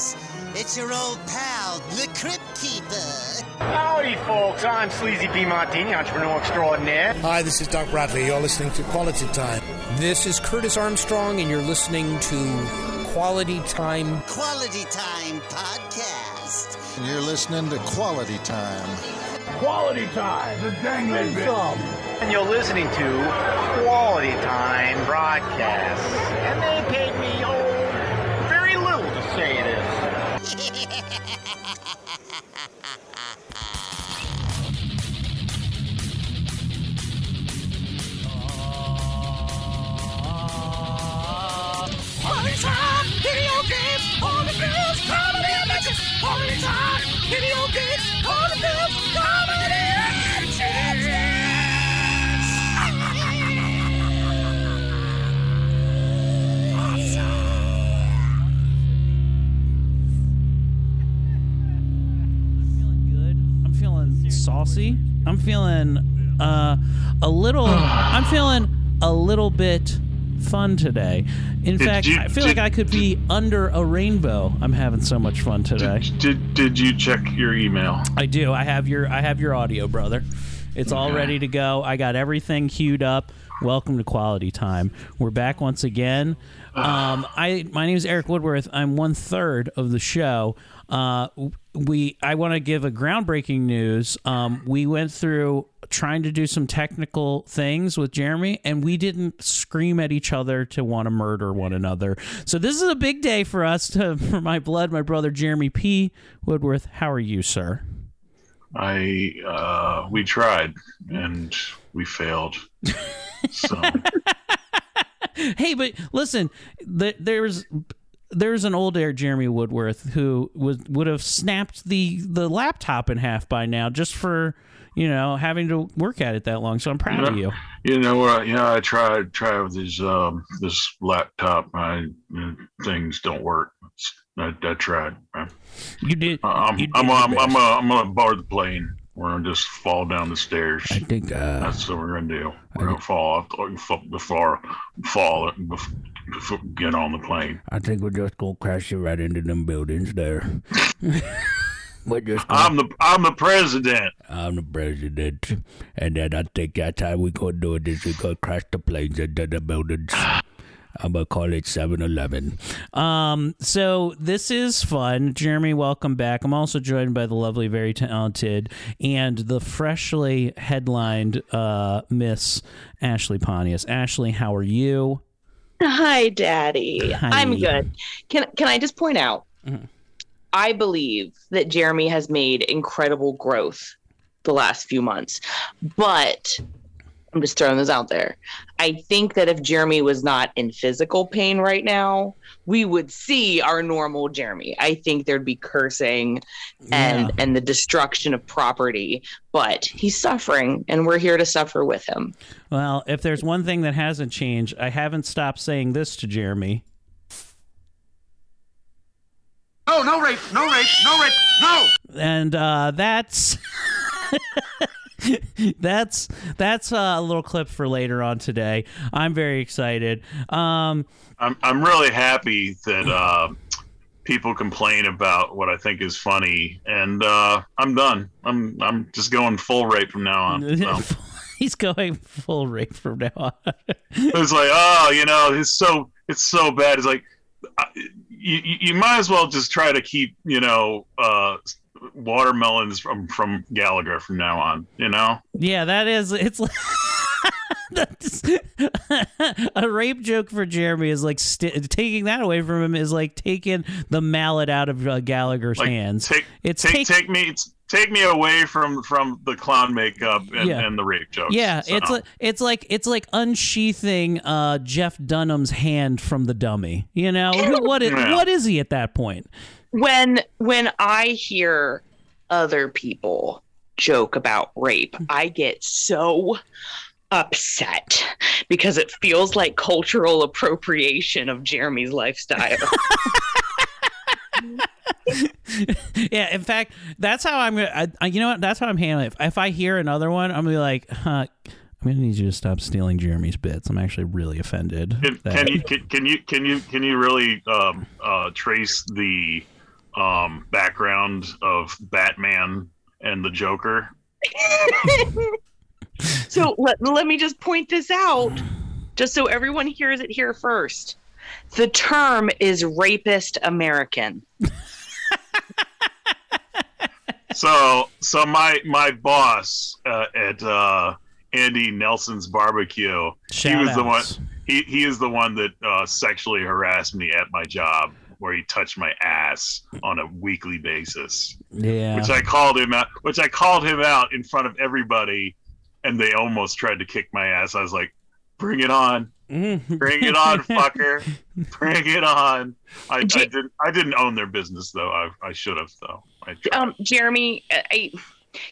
guys. It's your old pal, the Crypt Keeper. Howdy, folks. I'm Sleazy P. Martini, entrepreneur extraordinaire. Hi, this is Doc Bradley. You're listening to Quality Time. This is Curtis Armstrong, and you're listening to Quality Time. Quality Time Podcast. And you're listening to Quality Time. Quality Time. The dangling And you're listening to Quality Time Broadcast. And they paid saucy. I'm feeling uh, a little. I'm feeling a little bit fun today. In Did fact, you- I feel did- like I could be under a rainbow. I'm having so much fun today. Did, did did you check your email? I do. I have your. I have your audio, brother. It's all ready to go. I got everything queued up. Welcome to Quality Time. We're back once again. Um, I my name is Eric Woodworth. I'm one third of the show. Uh, we I want to give a groundbreaking news. Um, we went through trying to do some technical things with Jeremy, and we didn't scream at each other to want to murder one another. So this is a big day for us. To for my blood, my brother Jeremy P. Woodworth. How are you, sir? I uh, we tried and we failed. So hey, but listen, th- there's there's an old Air Jeremy Woodworth who would would have snapped the the laptop in half by now just for you know having to work at it that long. So I'm proud of you. you know what? You know, I tried tried with this um this laptop. I things don't work. I, I tried. I, You did. I'm you did I'm I'm, I'm, uh, I'm gonna board the plane. We're gonna just fall down the stairs. I think uh, That's what we're gonna do. We're gonna fall off fall- before fall before get on the plane. I think we're just gonna crash it right into them buildings there. we're just gonna, I'm the I'm the president. I'm the president, and then I think that's how we gonna do it. Is we gonna crash the planes into the buildings. I'm gonna call it 7-Eleven. Um, so this is fun. Jeremy, welcome back. I'm also joined by the lovely, very talented, and the freshly headlined uh, Miss Ashley Pontius. Ashley, how are you? Hi, Daddy. Hi. I'm good. Can can I just point out? Mhm. I believe that Jeremy has made incredible growth the last few months, but I'm just throwing this out there. I think that if Jeremy was not in physical pain right now, we would see our normal Jeremy. I think there'd be cursing and Yeah. and the destruction of property, but he's suffering, and we're here to suffer with him. Well, if there's one thing that hasn't changed, I haven't stopped saying this to Jeremy. No, no rape, no rape, no rape, no! and uh, that's that's that's uh, a little clip for later on today. I'm very excited. Um, I'm I'm really happy that uh, people complain about what I think is funny, and uh, I'm done. I'm I'm just going full rape from now on. So. he's going full rape from now on. it's like, oh, you know, it's so it's so bad. It's like I- you you you might as well just try to keep you know uh, watermelons from from Gallagher from now on. You know. yeah, that is it's. like- That's, a rape joke for Jeremy is like st- taking that away from him is like taking the mallet out of uh, Gallagher's Like, hands. Take It's take take- take me take me away from from the clown makeup and, Yeah. and the rape jokes. Yeah, So, it's like it's like it's like unsheathing uh, Jeff Dunham's hand from the dummy. You know Who- what? Is, Yeah. what is he at that point? When when I hear other people joke about rape, I get so upset because it feels like cultural appropriation of Jeremy's lifestyle. yeah, in fact, that's how I'm gonna. I, I, you know what? That's how I'm handling it. If, if I hear another one, I'm gonna be like, huh, I'm gonna need you to stop stealing Jeremy's bits. I'm actually really offended. Can, that- can you can, can you can you can you really um, uh, trace the um, background of Batman and the Joker. so let, let me just point this out, just so everyone hears it here first. The term is rapist American. So, so my my boss uh, at uh, Andy Nelson's barbecue, he was the one. He he is the one that uh, sexually harassed me at my job, where he touched my ass on a weekly basis. Yeah. which I called him out. Which I called him out in front of everybody, and they almost tried to kick my ass. I was like, "Bring it on, Mm-hmm. bring it on, fucker, bring it on." I, I didn't. I didn't own their business though. I I should have though. I. Um, Jeremy, I,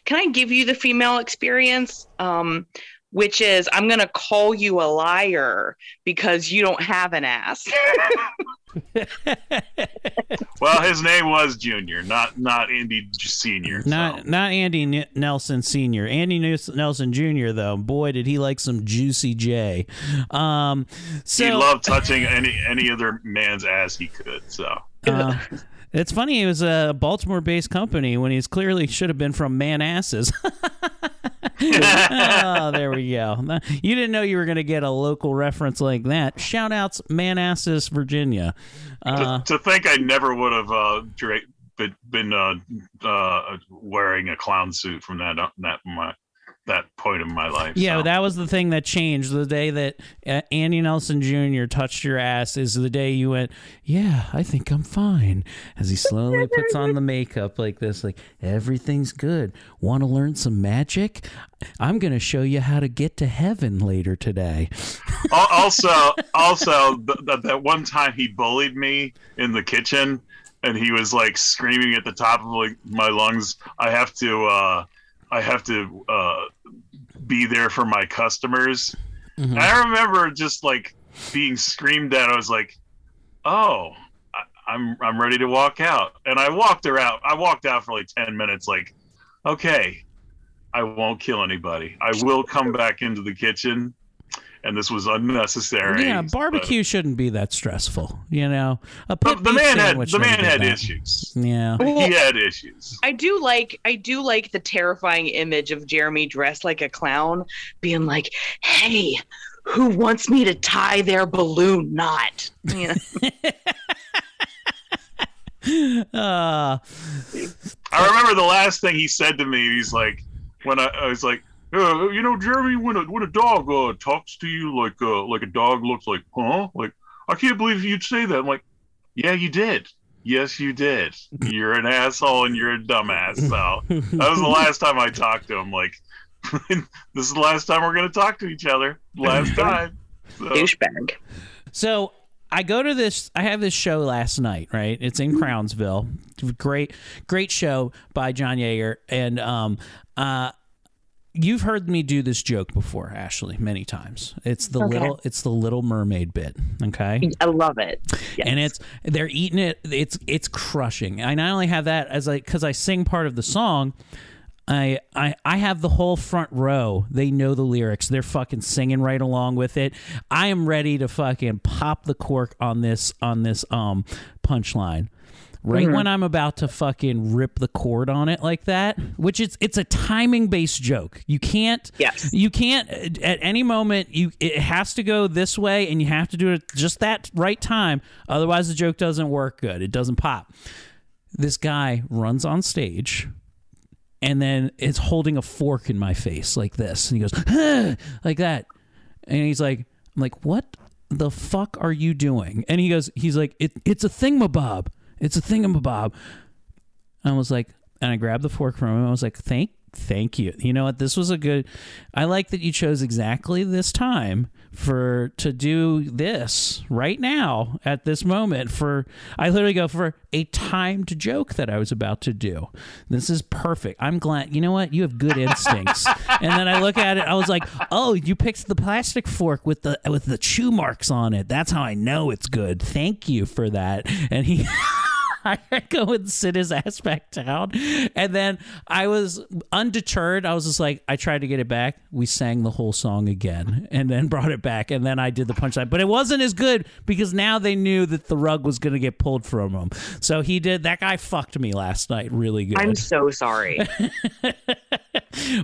can I give you the female experience? Um, which is, I'm going to call you a liar because you don't have an ass. Well, his name was Junior, not not Andy Senior. Not not Andy N- Nelson Senior. Andy Nels- Nelson Junior. Though, boy, did he like some juicy J. Um, so he loved touching any any other man's ass he could. So uh, it's funny. It was a Baltimore-based company when he's clearly should have been from Manassas. oh, there we go. You didn't know you were going to get a local reference like that. Shout outs, Manassas, Virginia. Uh, to, to think I never would have uh, been, uh, uh, wearing a clown suit from that that my that point in my life. Yeah, so. that was the thing that changed. The day that uh, Andy Nelson Jr. touched your ass is the day you went, "Yeah, I think I'm fine." As he slowly puts on the makeup like this, like everything's good. Want to learn some magic? I'm going to show you how to get to heaven later today. Also, also th- th- that one time he bullied me in the kitchen, and he was like screaming at the top of like my lungs, "I have to, uh, I have to uh, be there for my customers." Mm-hmm. I remember just like being screamed at. I was like, "Oh." I- I'm I'm ready to walk out, and I walked around. I walked out for like ten minutes. Like, okay, I won't kill anybody. I will come back into the kitchen, and this was unnecessary. yeah, barbecue shouldn't be that stressful. You know, a But pit the man had sandwich the man had that. issues. Yeah. He had issues. I do like I do like the terrifying image of Jeremy dressed like a clown being like, "Hey, who wants me to tie their balloon knot?" You know? Uh, I remember the last thing he said to me. He's like, when I, I was like, uh, you know, Jeremy, when a when a dog uh, talks to you like uh, like a dog looks like, huh? Like, I can't believe you'd say that. I'm like, yeah, you did. Yes, you did. You're an asshole and you're a dumbass. So that was the last time I talked to him. Like, this is the last time we're gonna talk to each other. Last time. So, Douchebag. So I go to this. I have this show last night. Right, it's in Crownsville. Great, great show by John Yeager. And um, uh, you've heard me do this joke before, Ashley, many times. It's the Okay. little. It's the Little Mermaid bit. Okay. I love it. Yes. And it's they're eating it. It's it's crushing. I not only have that as I because I sing part of the song. I, I I have the whole front row. They know the lyrics. They're fucking singing right along with it. I am ready to fucking pop the cork on this on this um punchline. Right Mhm. when I'm about to fucking rip the cord on it like that, which it's it's a timing based joke. You can't yes. you can't at any moment you it has to go this way and you have to do it just that right time otherwise the joke doesn't work good. It doesn't pop. This guy runs on stage and then is holding a fork in my face like this. And he goes, "Huh," like that. And he's like, I'm like, what the fuck are you doing? And he goes, he's like, it, it's a thingamabob. It's a thingamabob. I was like, and I grabbed the fork from him. I was like, thank, thank you. You know what? This was a good. I like that you chose exactly this time for to do this right now at this moment. For I literally go for a timed joke that I was about to do. This is perfect. I'm glad. You know what? You have good instincts. and then I look at it. I was like, oh, you picked the plastic fork with the with the chew marks on it. That's how I know it's good. Thank you for that. And he. I go and sit his ass back down. And then I was undeterred. I was just like, I tried to get it back. We sang the whole song again and then brought it back. And then I did the punchline. But it wasn't as good because now they knew that the rug was going to get pulled from him. So he did. That guy fucked me last night really good. I'm so sorry.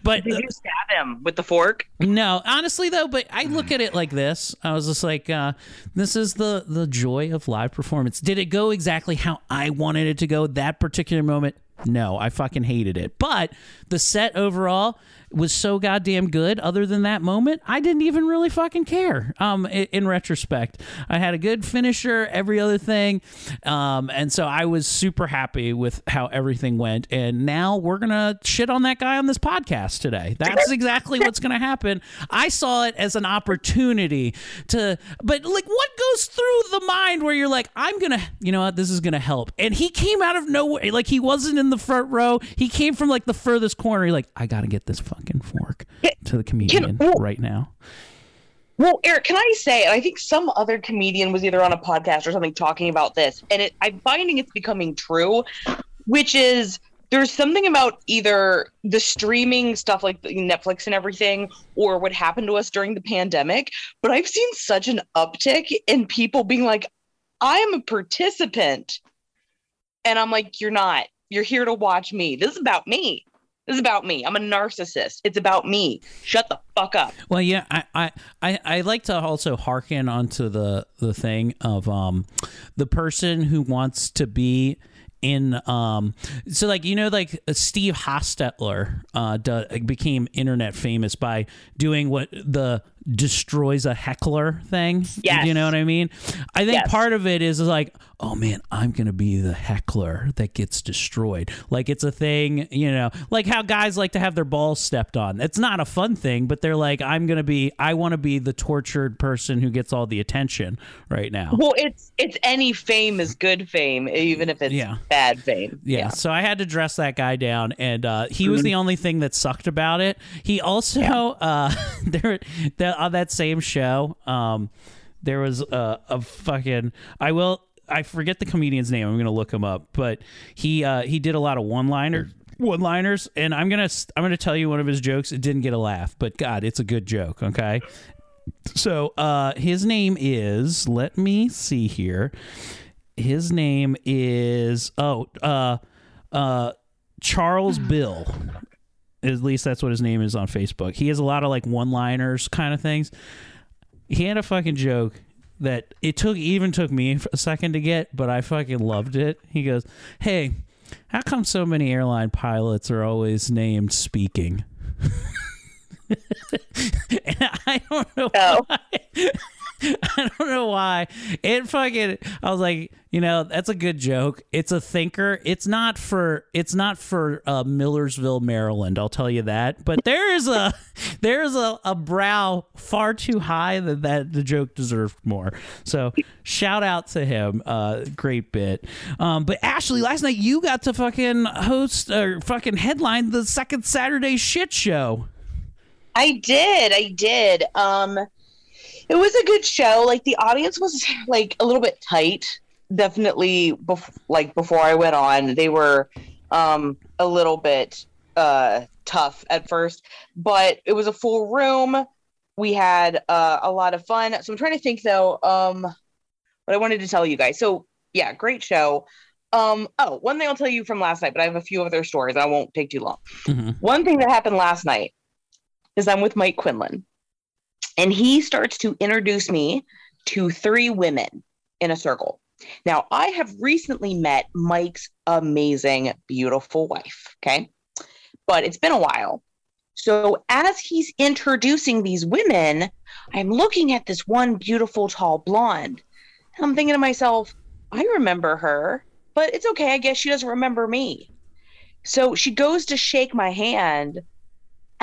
but Did you stab him with the fork? No, honestly though, but I look at it like this. I was just like, uh, this is the the joy of live performance. Did it go exactly how I wanted it to go that particular moment? No, I fucking hated it. But the set overall was so goddamn good. Other than that moment, I didn't even really fucking care. Um, in, in retrospect, I had a good finisher, every other thing, um, and so I was super happy with how everything went. And now we're gonna shit on that guy on this podcast today. That's exactly what's gonna happen. I saw it as an opportunity to, but like, what goes through the mind where you're like, I'm gonna, you know what, this is gonna help. And he came out of nowhere, like he wasn't in the front row. He came from like the furthest corner. You're like, I gotta get this fucking fork to the comedian right now. Well, Eric, can I say? I think some other comedian was either on a podcast or something talking about this, and it, I'm finding it's becoming true, which is there's something about either the streaming stuff like Netflix and everything, or what happened to us during the pandemic. But I've seen such an uptick in people being like, "I am a participant," and I'm like, "You're not. You're here to watch me. This is about me." This is about me. I'm a narcissist. It's about me. Shut the fuck up. Well, yeah, I, I, I, like to also hearken onto the the thing of um, the person who wants to be in um so like you know like Steve Hofstetter uh do, became internet famous by doing what the destroys a heckler thing Yes. you know what i mean i think Yes. part of it is like oh man i'm gonna be the heckler that gets destroyed like it's a thing you know like how guys like to have their balls stepped on it's not a fun thing but they're like i'm gonna be i want to be the tortured person who gets all the attention right now Well, it's it's any fame is good fame, even if it's Yeah. bad fame. Yeah, so I had to dress that guy down, and uh, he was Mhm. the only thing that sucked about it. He also uh, there the, on that same show, um, there was a, a fucking I will I forget the comedian's name. I'm gonna look him up, but he uh, he did a lot of one liners. One liners, and I'm gonna I'm gonna tell you one of his jokes. It didn't get a laugh, but God, it's a good joke. Okay, so uh, his name is. Let me see here. His name is oh uh uh Charles Bill. At least that's what his name is on Facebook. He has a lot of like one-liners kind of things. He had a fucking joke that it took even took me a second to get, but I fucking loved it. He goes, "Hey, how come so many airline pilots are always named speaking?" and I don't know oh. why. I don't know why. It fucking I was like, you know, that's a good joke. It's a thinker. It's not for it's not for uh, Millersville, Maryland, I'll tell you that. But there is a there is a, a brow far too high that, that the joke deserved more. So shout out to him. Uh great bit. Um but Ashley, last night you got to fucking host or fucking headline the second Saturday shit show. I did. I did. Um it was a good show. Like the audience was like a little bit tight. Definitely bef- like before I went on, they were um a little bit uh tough at first, but it was a full room. We had uh, a lot of fun. So I'm trying to think though um what I wanted to tell you guys. So yeah, great show. Um oh, one thing I'll tell you from last night, but I have a few other stories. I won't take too long. One thing that happened last night is I'm with Mike Quinlan, and he starts to introduce me to three women in a circle. Now, I have recently met Mike's amazing, beautiful wife. Okay. But it's been a while. So, as he's introducing these women, I'm looking at this one beautiful, tall blonde. And I'm thinking to myself, I remember her, but it's okay. I guess she doesn't remember me. So she goes to shake my hand,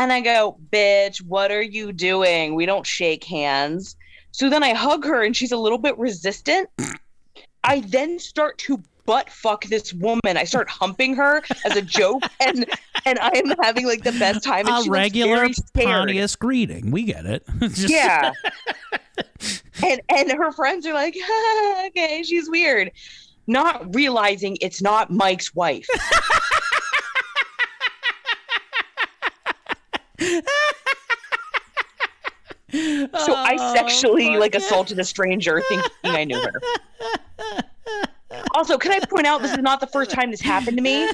and I go, Bitch, what are you doing? We don't shake hands. So then I hug her, and she's a little bit resistant. I then start to butt fuck this woman. I start humping her as a joke, and and I am having like the best time. And A regular. Pontius greeting. We get it. Just- Yeah. and and her friends are like, okay, she's weird. not realizing it's not Mike's wife. So I oh, sexually like assaulted a stranger thinking I knew her. Also, can I point out this is not the first time this happened to me?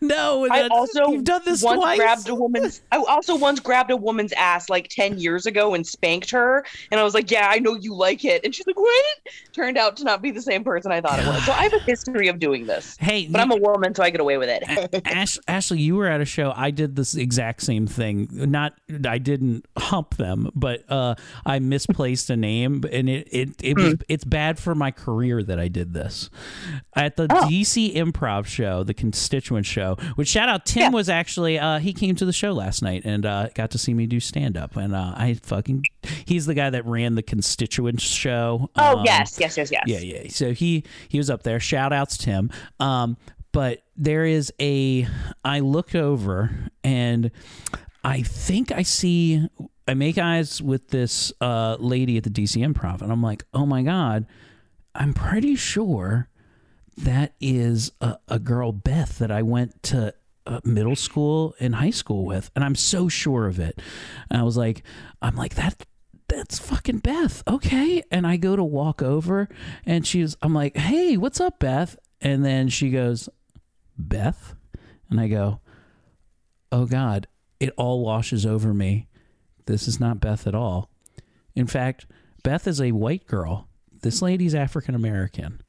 no, I also you've done this once twice. grabbed a woman's. I also once grabbed a woman's ass like ten years ago and spanked her, and I was like, "Yeah, I know you like it," and she's like, "What?" Turned out to not be the same person I thought it was. So I have a history of doing this. Hey, but I'm a woman, so I get away with it. Ash, Ashley, you were at a show. I did this exact same thing. Not, I didn't hump them, but uh, I misplaced a name, and it it, it was it's bad for my career that I did this at the DC Improv show, the Constituent show. Which shout out Tim was actually uh, he came to the show last night and uh, got to see me do stand up, and uh, I fucking he's the guy that ran the Constituent show. Oh Um, yes, yes, yes, yes. yeah, yeah. So he he was up there. Shout outs Tim. Um, but there is a I look over and I think I see I make eyes with this uh, lady at the DC Improv, and I'm like, oh my god, I'm pretty sure that is a, a girl Beth that I went to uh, middle school and high school with, and I'm so sure of it. And I was like, I'm like that. That's fucking Beth. Okay. And I go to walk over, and she's. I'm like, hey, what's up, Beth? And then she goes, Beth, and I go, oh God, it all washes over me. This is not Beth at all. In fact, Beth is a white girl. This lady's African American.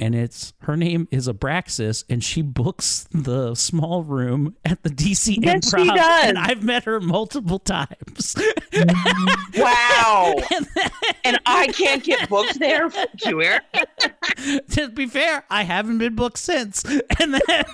And it's her name is Abraxas, and she books the small room at the DC Yes, she Improv. does. And I've met her multiple times. Wow. and I can't get booked there. Eric. to be fair, I haven't been booked since. And then,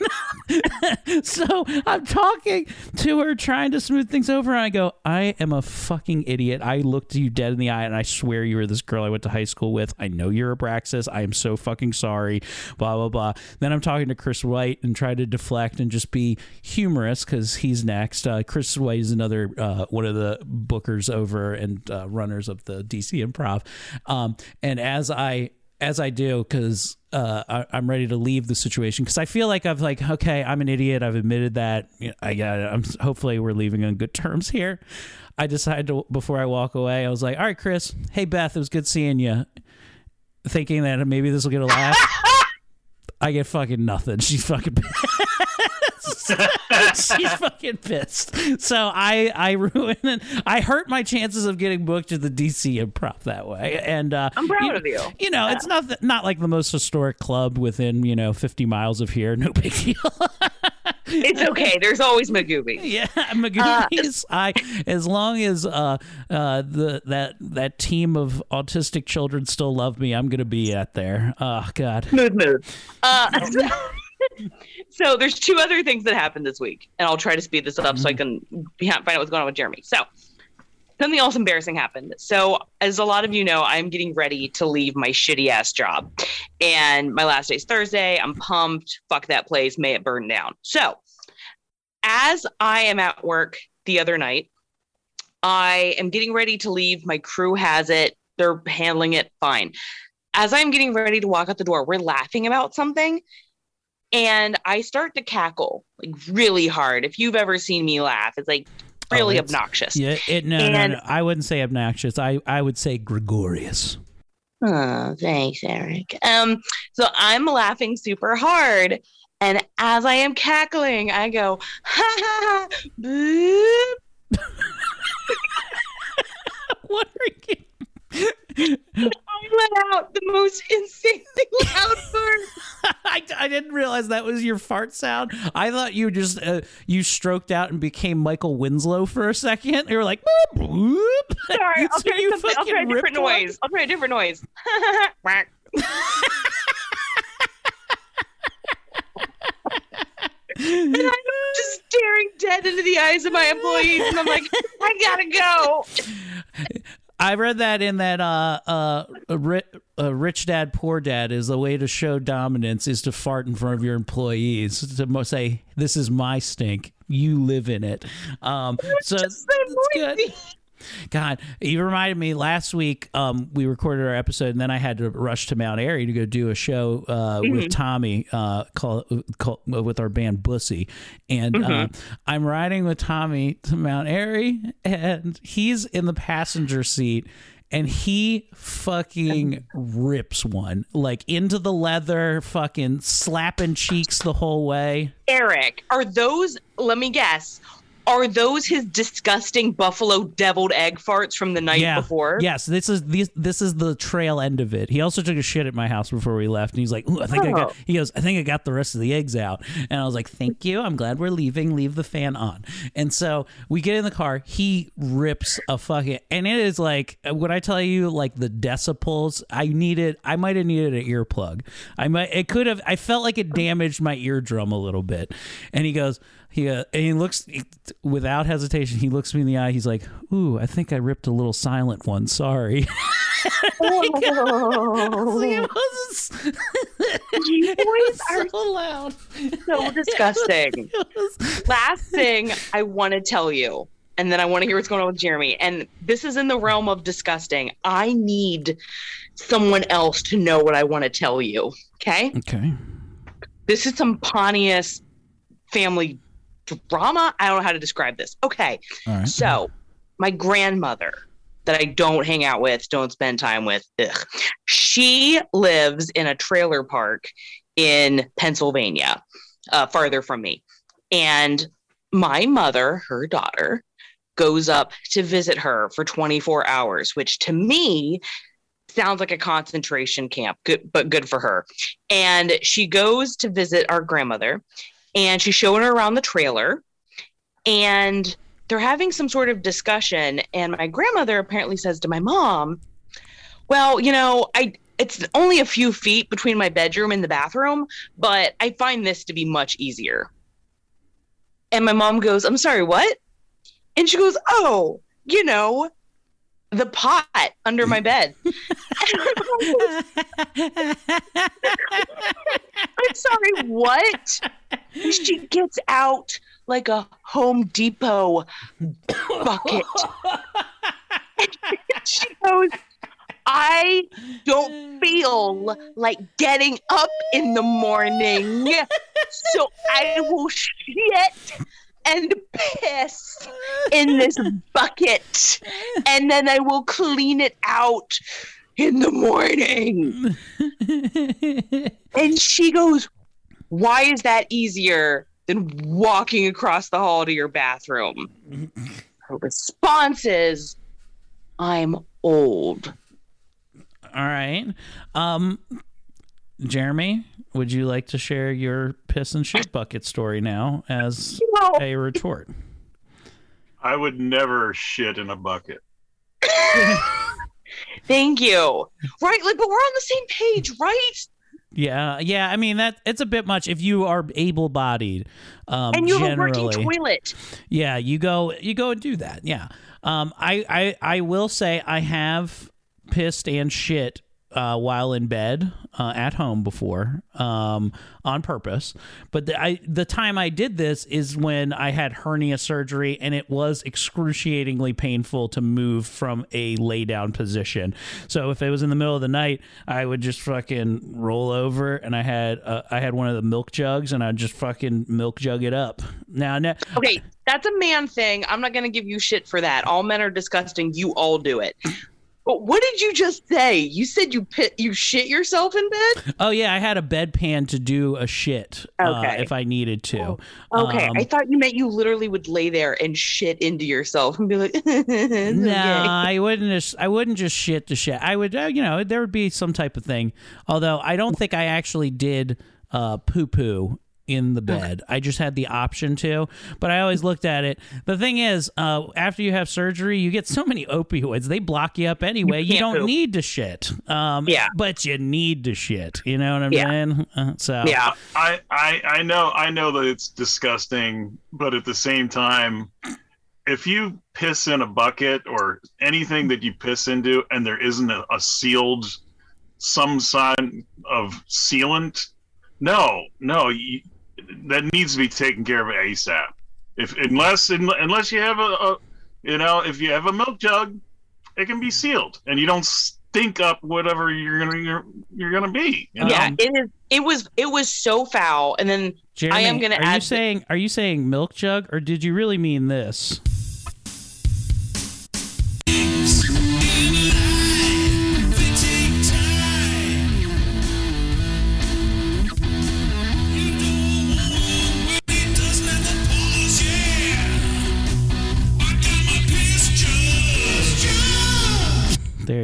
so I'm talking to her, trying to smooth things over. And I go, I am a fucking idiot. I looked you dead in the eye and I swear you were this girl I went to high school with. I know you're Abraxas. I am so fucking sorry. Blah, blah, blah. Then I'm talking to Chris White and try to deflect and just be humorous because he's next. Uh, Chris White is another uh, one of the bookers over and uh, runners of the DC Improv. Um, and as I as I do, because uh, I, I'm ready to leave the situation, because I feel like I've like, okay, I'm an idiot. I've admitted that. You know, I got it. I'm hopefully we're leaving on good terms here. I decided to before I walk away, I was like, all right, Chris. Hey, Beth, it was good seeing you. Thinking that maybe this will get a laugh. I get fucking nothing. She's fucking she's fucking pissed. So I I ruined it. I hurt my chances of getting booked at the DC Improv that way. And uh, I'm proud you, of you. You know, it's not th- not like the most historic club within you know 50 miles of here. No big deal. It's okay. There's always Magooby. Yeah, Magoobies. I as long as uh uh the that that team of autistic children still love me, I'm gonna be at there. Oh God. Smooth move. Uh, so there's two other things that happened this week, and I'll try to speed this up so I mm-hmm. can find out what's going on with Jeremy. So something else embarrassing happened. So as a lot of you know, I'm getting ready to leave my shitty ass job, and my last day's Thursday. I'm pumped. Fuck that place. May it burn down. So as I am at work the other night, I am getting ready to leave. My crew has it. They're handling it fine. As I'm getting ready to walk out the door, we're laughing about something. And I start to cackle like really hard. If you've ever seen me laugh, it's like really Oh, it's- obnoxious. Yeah, it no, no, And- no. I wouldn't say obnoxious. I I would say gregarious. Oh, thanks, Eric. Um, so I'm laughing super hard. And as I am cackling, I go, ha ha ha, boop. what are you? I let out the most insanely loud fart. I, I didn't realize that was your fart sound. I thought you just uh, you stroked out and became Michael Winslow for a second. You were like, boop, boop. Sorry, I'll So try, something, I'll try a different ripped one? noise. I'll try a different noise. And I'm just staring dead into the eyes of my employees, and I'm like, I gotta go. I read that in that uh, uh, a rich dad, poor dad is the way to show dominance is to fart in front of your employees to say, "This is my stink. You live in it." Um, so it's good. God, you reminded me last week. Um, we recorded our episode, and then I had to rush to Mount Airy to go do a show uh, with Tommy, uh, call, call, with our band Bussy, and uh, I'm riding with Tommy to Mount Airy, and he's in the passenger seat. And he fucking rips one like into the leather, fucking slapping cheeks the whole way. Eric, are those? Let me guess. Are those his disgusting buffalo deviled egg farts from the night before? Yes, this is this, this is the trail end of it. He also took a shit at my house before we left, and he's like, Ooh, "I think I got." Oh. He goes, "I think I got the rest of the eggs out," and I was like, "Thank you. I'm glad we're leaving. Leave the fan on." And so we get in the car. He rips a fucking, and it is like when I tell you like the decibels. I needed. I might have needed an earplug. I might. It could have. I felt like it damaged my eardrum a little bit. And he goes. He uh, and he looks without hesitation. He looks me in the eye. He's like, "Ooh, I think I ripped a little silent one. Sorry." it was You boys are so loud. so disgusting. Last thing I want to tell you, and then I want to hear what's going on with Jeremy. And this is in the realm of disgusting. I need someone else to know what I want to tell you. Okay. Okay. This is some Pontius family drama. I don't know how to describe this. Okay. Right. So, my grandmother that I don't hang out with, don't spend time with, ugh, she lives in a trailer park in Pennsylvania, uh, farther from me. And my mother, her daughter, goes up to visit her for 24 hours, which to me sounds like a concentration camp, good, but good for her. And she goes to visit our grandmother and she's showing her around the trailer and they're having some sort of discussion and my grandmother apparently says to my mom well you know i it's only a few feet between my bedroom and the bathroom but i find this to be much easier. And my mom goes i'm sorry what? And she goes oh you know the pot under my bed i'm sorry what she gets out like a Home Depot bucket. she goes, I don't feel like getting up in the morning, so I will shit and piss in this bucket, and then I will clean it out in the morning. and she goes, why is that easier than walking across the hall to your bathroom? Her response is, I'm old. All right. Um, Jeremy, would you like to share your piss and shit bucket story now as No. a retort? I would never shit in a bucket. Thank you. Right, like, but we're on the same page, right? Yeah, yeah. I mean that it's a bit much if you are able-bodied. Um, And you have a working toilet. Yeah, you go you go and do that. Yeah. Um I I I will say I have pissed and shit uh, while in bed uh, at home before um, on purpose. But the, I, the time I did this is when I had hernia surgery and it was excruciatingly painful to move from a lay down position. So if it was in the middle of the night, I would just fucking roll over and I had uh, I had one of the milk jugs and I'd just fucking milk jug it up. Now, now Okay, that's a man thing. I'm not going to give you shit for that. All men are disgusting. You all do it. But what did you just say? You said you pit, you shit yourself in bed? Oh yeah, I had a bedpan to do a shit uh, if I needed to. Okay, Um, I thought you meant you literally would lay there and shit into yourself and be like, "It's no, okay." I wouldn't. Just, I wouldn't just shit to shit. I would, uh, you know, there would be some type of thing. Although I don't think I actually did uh, poo poo in the bed. I just had the option to, but I always looked at it. The thing is, uh, after you have surgery, you get so many opioids; they block you up anyway. You, can't don't poop. need to shit. Um, Yeah. but you need to shit. You know what I'm Yeah. saying? Uh, so Yeah. I, I I know I know that it's disgusting, but at the same time, if you piss in a bucket or anything that you piss into, and there isn't a, a sealed some sign of sealant, no, no, you, that needs to be taken care of ASAP. If unless unless you have a, a You know, if you have a milk jug, it can be sealed, and you don't stink up whatever you're gonna you're, you're gonna be. You know? Yeah, it is. It was. It was so foul. And then Jeremy, I am going to add. are you add. saying are you saying milk jug or did you really mean this?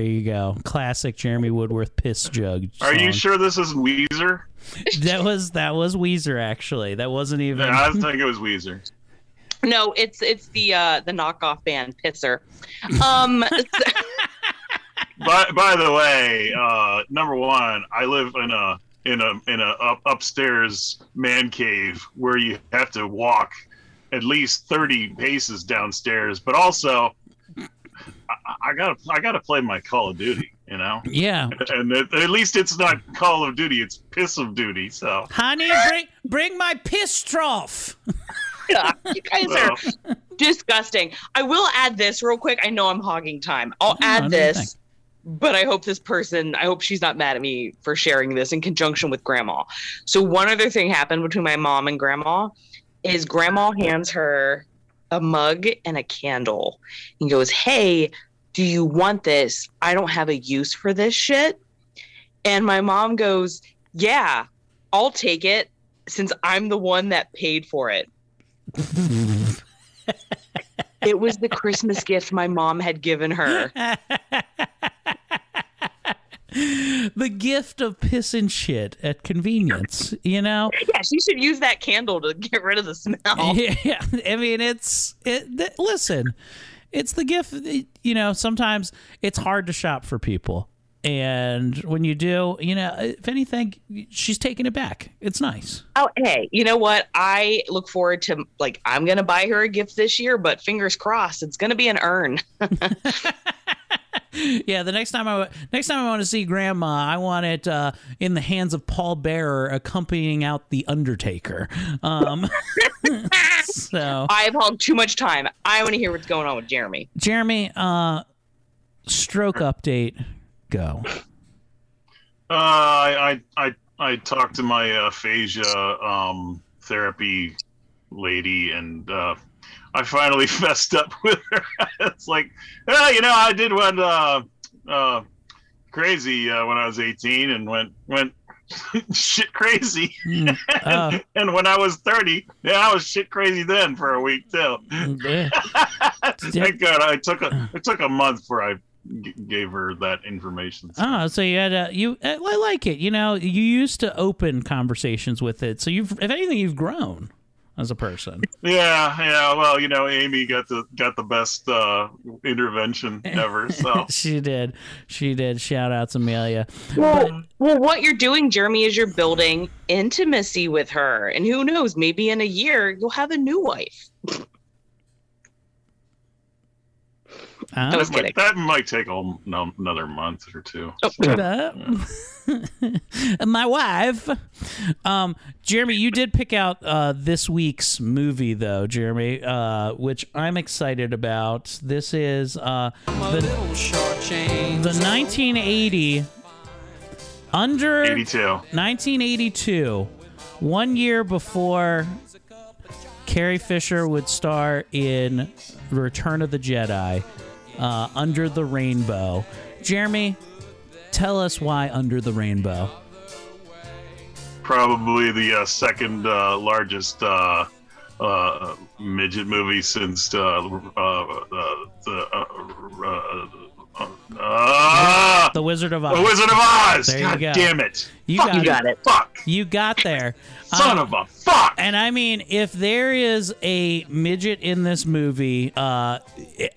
You go. Classic Jeremy Woodworth piss jug. Are you sure this isn't Weezer? That was that was Weezer actually. That wasn't even Yeah, I think it was Weezer. no, it's it's the uh the knockoff band Pisser. Um, by by the way, uh, number one, I live in a in a in a up, upstairs man cave where you have to walk at least thirty paces downstairs, but also I, I gotta I gotta play my Call of Duty, you know. Yeah. And at, at least it's not Call of Duty; it's Piss of Duty. So Honey, bring bring my piss trough. yeah, you guys are disgusting. I will add this real quick. I know I'm hogging time. I'll No, add do your thing. this, but I hope this person, I hope she's not mad at me for sharing this in conjunction with grandma. So, one other thing happened between my mom and grandma is grandma hands her a mug and a candle and goes, Hey, do you want this? I don't have a use for this shit. And my mom goes, Yeah, I'll take it since I'm the one that paid for it. it was the Christmas gift my mom had given her. the gift of piss and shit at convenience, you know? Yeah, she should use that candle to get rid of the smell. Yeah, I mean, it's it. Th- listen, it's the gift. You know, sometimes it's hard to shop for people, and when you do, you know, if anything, she's taking it back. It's nice. Oh, hey, you know what? I look forward to like I'm gonna buy her a gift this year, but fingers crossed, it's gonna be an urn. Yeah, the next time I next time I want to see Grandma, I want it uh, in the hands of Paul Bearer accompanying out the Undertaker. Um, so I've hogged too much time. I want to hear what's going on with Jeremy. Jeremy, uh, stroke update, go. Uh, I, I I I talked to my uh, aphasia um, therapy lady, and uh, I finally fessed up with her. it's like, you know, I did one uh, uh, crazy uh, when I was 18, and went went shit crazy. Mm, uh, and when I was 30, yeah, I was shit crazy then for a week too. eh, Thank God, I took a it took a month before I g- gave her that information. Oh, so you had a you. I like it. You know, you used to open conversations with it, so you've, if anything, you've grown as a person. Yeah, yeah. Well, you know, Amy got the got the best uh, intervention ever. So she did. She did. Shout outs Amelia. Well, well, what you're doing, Jeremy, is you're building intimacy with her, and who knows? Maybe in a year you'll have a new wife. That, might, that might take a, no, another month or two. uh, my wife. Um, Jeremy, you did pick out uh, this week's movie, though, Jeremy, uh, which I'm excited about. This is uh, the, the 1980 under 82. 1982, one year before Carrie Fisher would star in Return of the Jedi, uh, Under the Rainbow. Jeremy, tell us why Under the Rainbow. Probably the uh, second uh, largest uh, uh, midget movie since uh, the. Uh, The Wizard of Oz. The Wizard of Oz. There you God go. damn it! You Fuck got, You it. got it. Fuck! You got there. Son Uh, of a fuck! And I mean, if there is a midget in this movie, uh,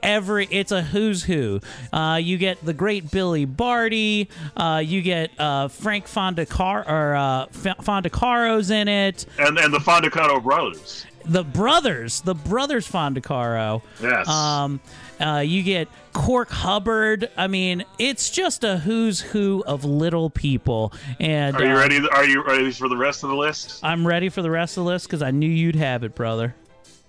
every it's a who's who. Uh, you get the great Billy Barty. Uh, you get uh, Frank Fondacar or uh, F- Fondacaro's in it. And and the Fondacaro brothers. The brothers, the brothers Fondacaro. Yes. Um, uh, you get Cork Hubbard. I mean, it's just a who's who of little people. And Are you uh, ready? Are you ready for the rest of the list? I'm ready for the rest of the list because I knew you'd have it, brother.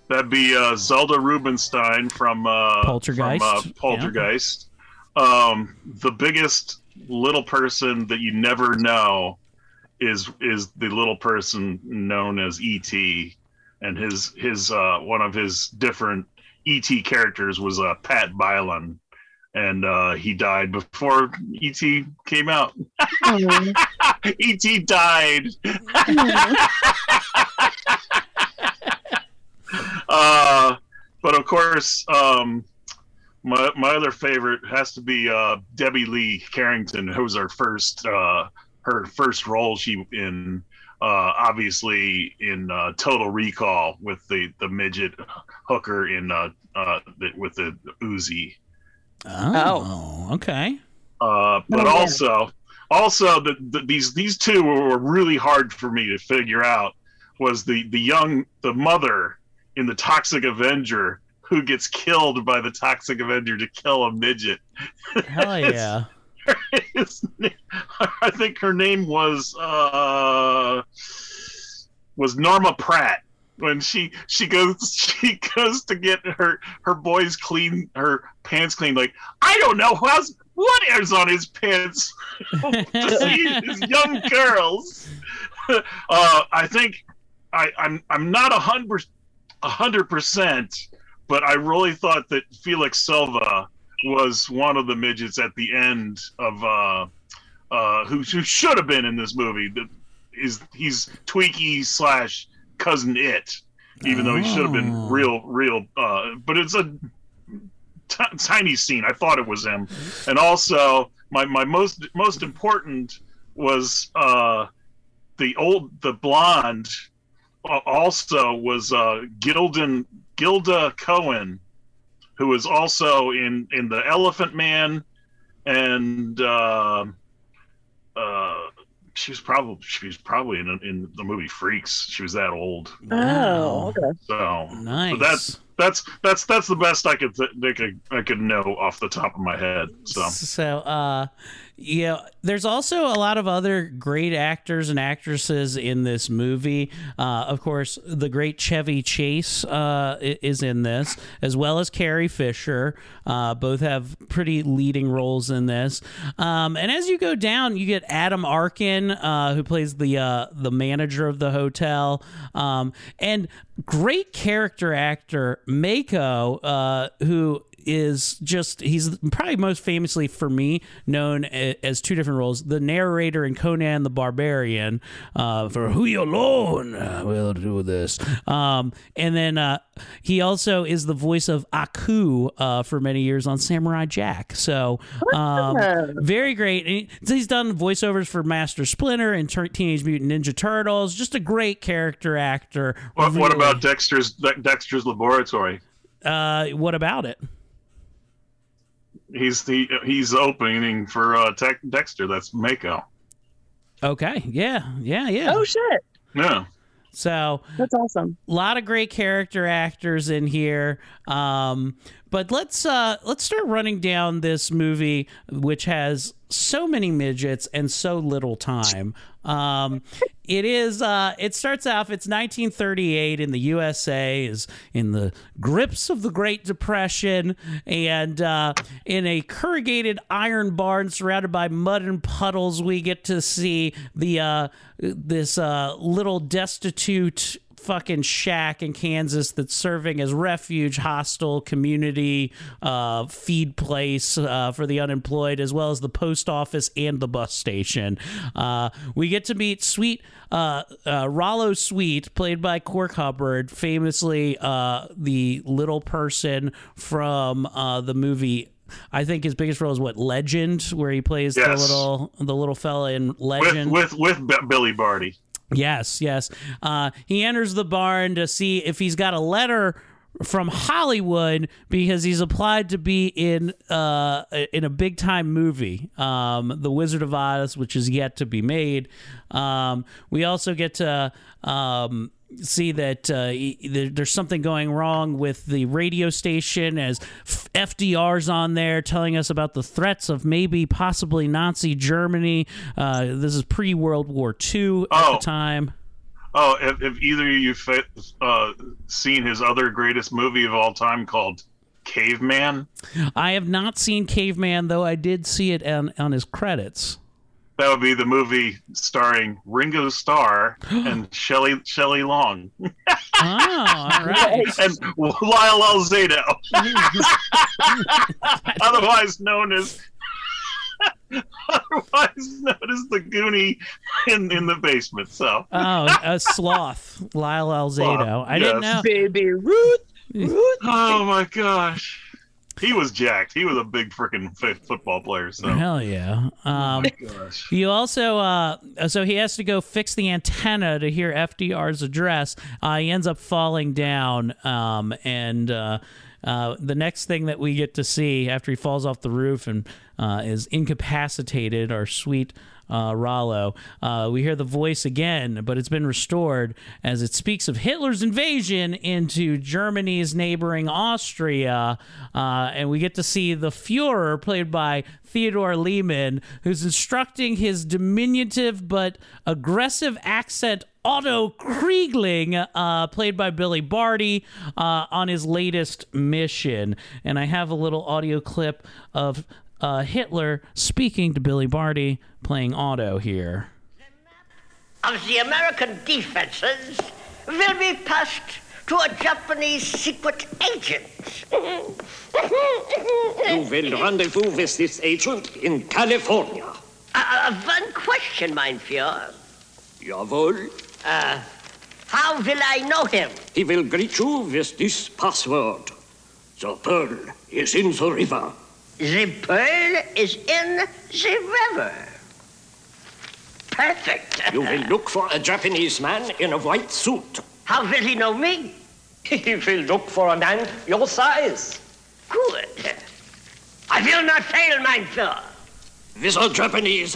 That'd be uh, Zelda Rubinstein from uh, Poltergeist, From, uh, Poltergeist. Um, the biggest little person that you never know is is the little person known as ET, and his his uh, one of his different ET characters was uh, Pat Bilon, and uh, he died before ET came out. ET died. uh, but of course, um, my my other favorite has to be uh, Debbie Lee Carrington, who was her first uh, her first role she in. Uh, obviously, in uh, Total Recall with the the midget hooker in uh, uh, the, with the Uzi. Oh, okay. Uh, but Oh, yeah. also, also the, the, these these two were really hard for me to figure out. Was the the young the mother in the Toxic Avenger who gets killed by the Toxic Avenger to kill a midget? Hell yeah. His I think her name was uh, was Norma Pratt. When she she goes she goes to get her her boys clean her pants clean like I don't know how's what is on his pants to see his young girls. Uh, I think I, I'm I'm not a hundred a hundred percent, but I really thought that Felix Silla was one of the midgets at the end of uh, uh, who, who should have been in this movie. That is he's Twiki slash cousin it, even though he should have been Oh. real real. Uh, but it's a t- tiny scene. I thought it was him, and also my my most most important was uh, the old the blonde. uh, Also was uh, Gildan Gilda Cohen, who was also in in the Elephant Man, and uh, uh, she was probably she was probably in in the movie Freaks. She was that old. Oh, okay. So Nice. so that's that's that's that's the best I could th- I could I could know off the top of my head. So So, uh, yeah, there's also a lot of other great actors and actresses in this movie. Uh, of course, the great Chevy Chase uh, is in this, as well as Carrie Fisher. Uh, both have pretty leading roles in this. Um, and as you go down, you get Adam Arkin, uh, who plays the uh, the manager of the hotel, um, and great character actor Mako, uh, who is just he's probably most famously for me known as two different roles the narrator in conan the barbarian uh, for who you alone will do this. Um, and then uh, he also is the voice of aku uh, for many years on samurai jack. So um, very great. And he- he's done voiceovers for master splinter and Tur- teenage mutant ninja turtles. Just a great character actor. What, what about Dexter's Dexter's Laboratory? uh, what about it He's he, he's opening for uh, Tech Dexter. That's Mako. Okay. Yeah. Yeah. Yeah. Oh shit, Yeah. So that's awesome. a lot of great character actors in here. Um, but let's uh, let's start running down this movie, which has so many midgets and so little time. Um, it is. Uh, it starts off. It's 1938 in the USA. Is in the grips of the Great Depression, and uh, in a corrugated iron barn surrounded by mud and puddles, we get to see the uh, this uh, little destitute fucking shack in Kansas that's serving as refuge, hostel, community, uh, feed place uh, for the unemployed, as well as the post office and the bus station. Uh, we get to meet Sweet uh, uh, Rollo Sweet, played by Cork Hubbard, famously uh, the little person from uh, the movie. I think his biggest role is what Legend, where he plays the little the little fella in With Legend. with with B- Billy Barty. Yes, yes. Uh, he enters the barn to see if he's got a letter from Hollywood because he's applied to be in uh, in a big time movie, um, The Wizard of Oz, which is yet to be made. Um, we also get to. Um, see that uh, there's something going wrong with the radio station as FDR's on there telling us about the threats of maybe possibly Nazi Germany. Uh, this is pre World War II at Oh. the time. Oh, if, if either of you fit, uh, seen his other greatest movie of all time called Caveman, I have not seen Caveman, though I did see it on, on his credits. That would be the movie starring Ringo Starr and Shelley Shelley Long Oh, all right. and Lyle Alzado, otherwise known as otherwise known as the Goonie in in the basement. So Oh, a sloth, Lyle Alzado. I didn't know. Baby Ruth. Ruth. Oh my gosh. He was jacked. He was a big freaking f- football player. So, Hell yeah. Um, gosh. you also, uh, so he has to go fix the antenna to hear FDR's address. Uh, he ends up falling down, um, and uh, uh, the next thing that we get to see after he falls off the roof and uh, is incapacitated, our sweet uh, Rollo. Uh, we hear the voice again, but it's been restored as it speaks of Hitler's invasion into Germany's neighboring Austria. Uh, and we get to see the Fuhrer, played by Theodore Lehman, who's instructing his diminutive but aggressive accent Otto Kriegling, uh, played by Billy Barty, uh, on his latest mission. And I have a little audio clip of uh, Hitler speaking to Billy Barty, playing Otto here. of the American defenses will be passed to a Japanese secret agent. You will rendezvous with this agent in California. Uh, one question, mein Führer. Jawohl. Uh, how will I know him? He will greet you with this password. The pearl is in the river. The pearl is in the river. Perfect. You will look for a Japanese man in a white suit. How will he know me? He will look for a man your size. Good. I will not fail, mein Führer. With a Japanese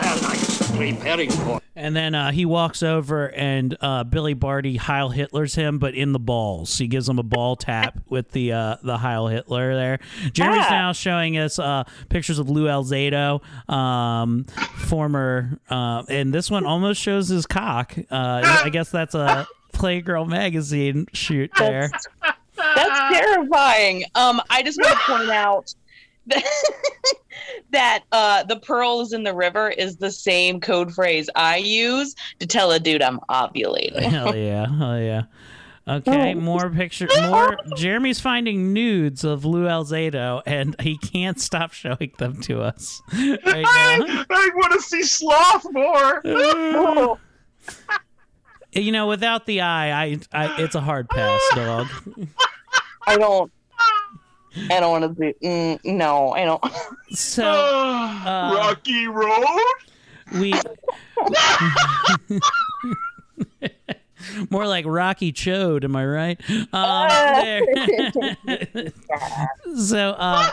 allies preparing for. And then uh, he walks over and uh, Billy Barty Heil Hitler's him, but in the balls. He gives him a ball tap with the uh, the Heil Hitler there. Jeremy's Ah. now showing us uh, pictures of Lou Alzado, um, former, uh, and this one almost shows his cock. Uh, I guess that's a Playgirl magazine shoot there. That's terrifying. Um, I just want to point out that, uh, the pearls in the river is the same code phrase I use to tell a dude I'm ovulating. Hell yeah, hell yeah. Okay, more picture, more. Jeremy's finding nudes of Lou Alzado, and he can't stop showing them to us right. I, I want to see Sloth more. You know, without the eye, I, I it's a hard pass, dog. I don't. I don't want to do. Mm, no, I don't. So uh, Rocky Road. we more like Rocky Chode, am I right? Um, there. so uh,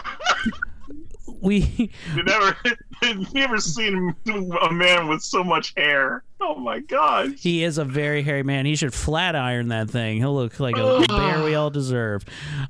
we You never, you never seen a man with so much hair. Oh my god. He is a very hairy man. He should flat iron that thing. He'll look like a bear we all deserve.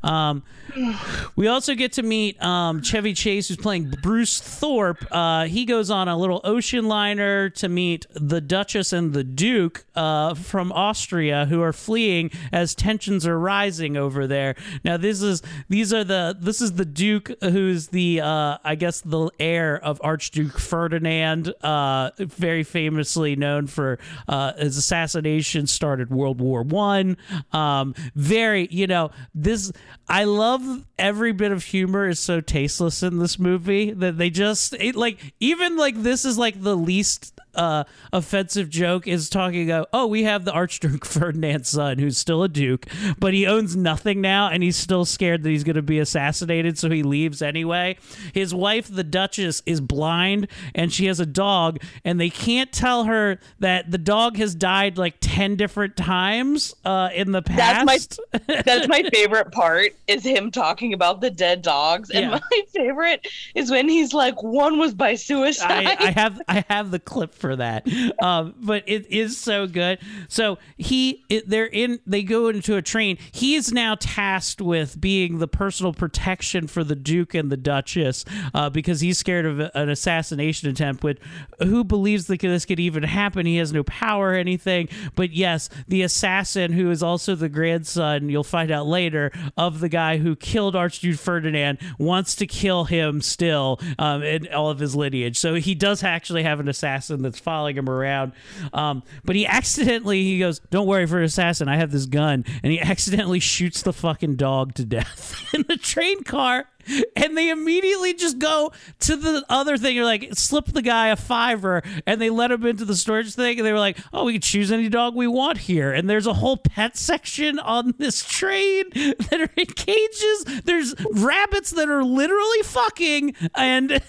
Um, we also get to meet um, Chevy Chase, who's playing Bruce Thorpe. Uh, he goes on a little ocean liner to meet the Duchess and the Duke uh, from Austria, who are fleeing as tensions are rising over there. Now, this is these are the this is the Duke, who's the uh, I guess the heir of Archduke Ferdinand, uh, very famously known for uh, his assassination started World War One. Um, very, you know, this I love every bit of humor is so tasteless in this movie that they just it, like even like this is like the least uh, offensive joke is talking about, oh, we have the Archduke Ferdinand's son who's still a duke, but he owns nothing now and he's still scared that he's going to be assassinated, so he leaves anyway. His wife, the Duchess, is blind and she has a dog, and they can't tell her that the dog has died like 10 different times uh, in the That's past. my that's my favorite part is him talking about the dead dogs, and Yeah. my favorite is when he's like, "One was by suicide." I, I have I have the clip for for that. Um, but it is so good. So he, it, they're in, they go into a train. He is now tasked with being the personal protection for the Duke and the Duchess uh, because he's scared of an assassination attempt. With who believes that this could even happen? He has no power or anything. But yes, the assassin who is also the grandson, you'll find out later, of the guy who killed Archduke Ferdinand wants to kill him still um, in all of his lineage. So he does actually have an assassin that's following him around. Um, but he accidentally he goes, "Don't worry for an assassin, I have this gun," and he accidentally shoots the fucking dog to death in the train car. And they immediately just go to the other thing. You're like, slip the guy a fiver, and they let him into the storage thing. And they were like, oh, we can choose any dog we want here. And there's a whole pet section on this train that are in cages. There's rabbits that are literally fucking. And, and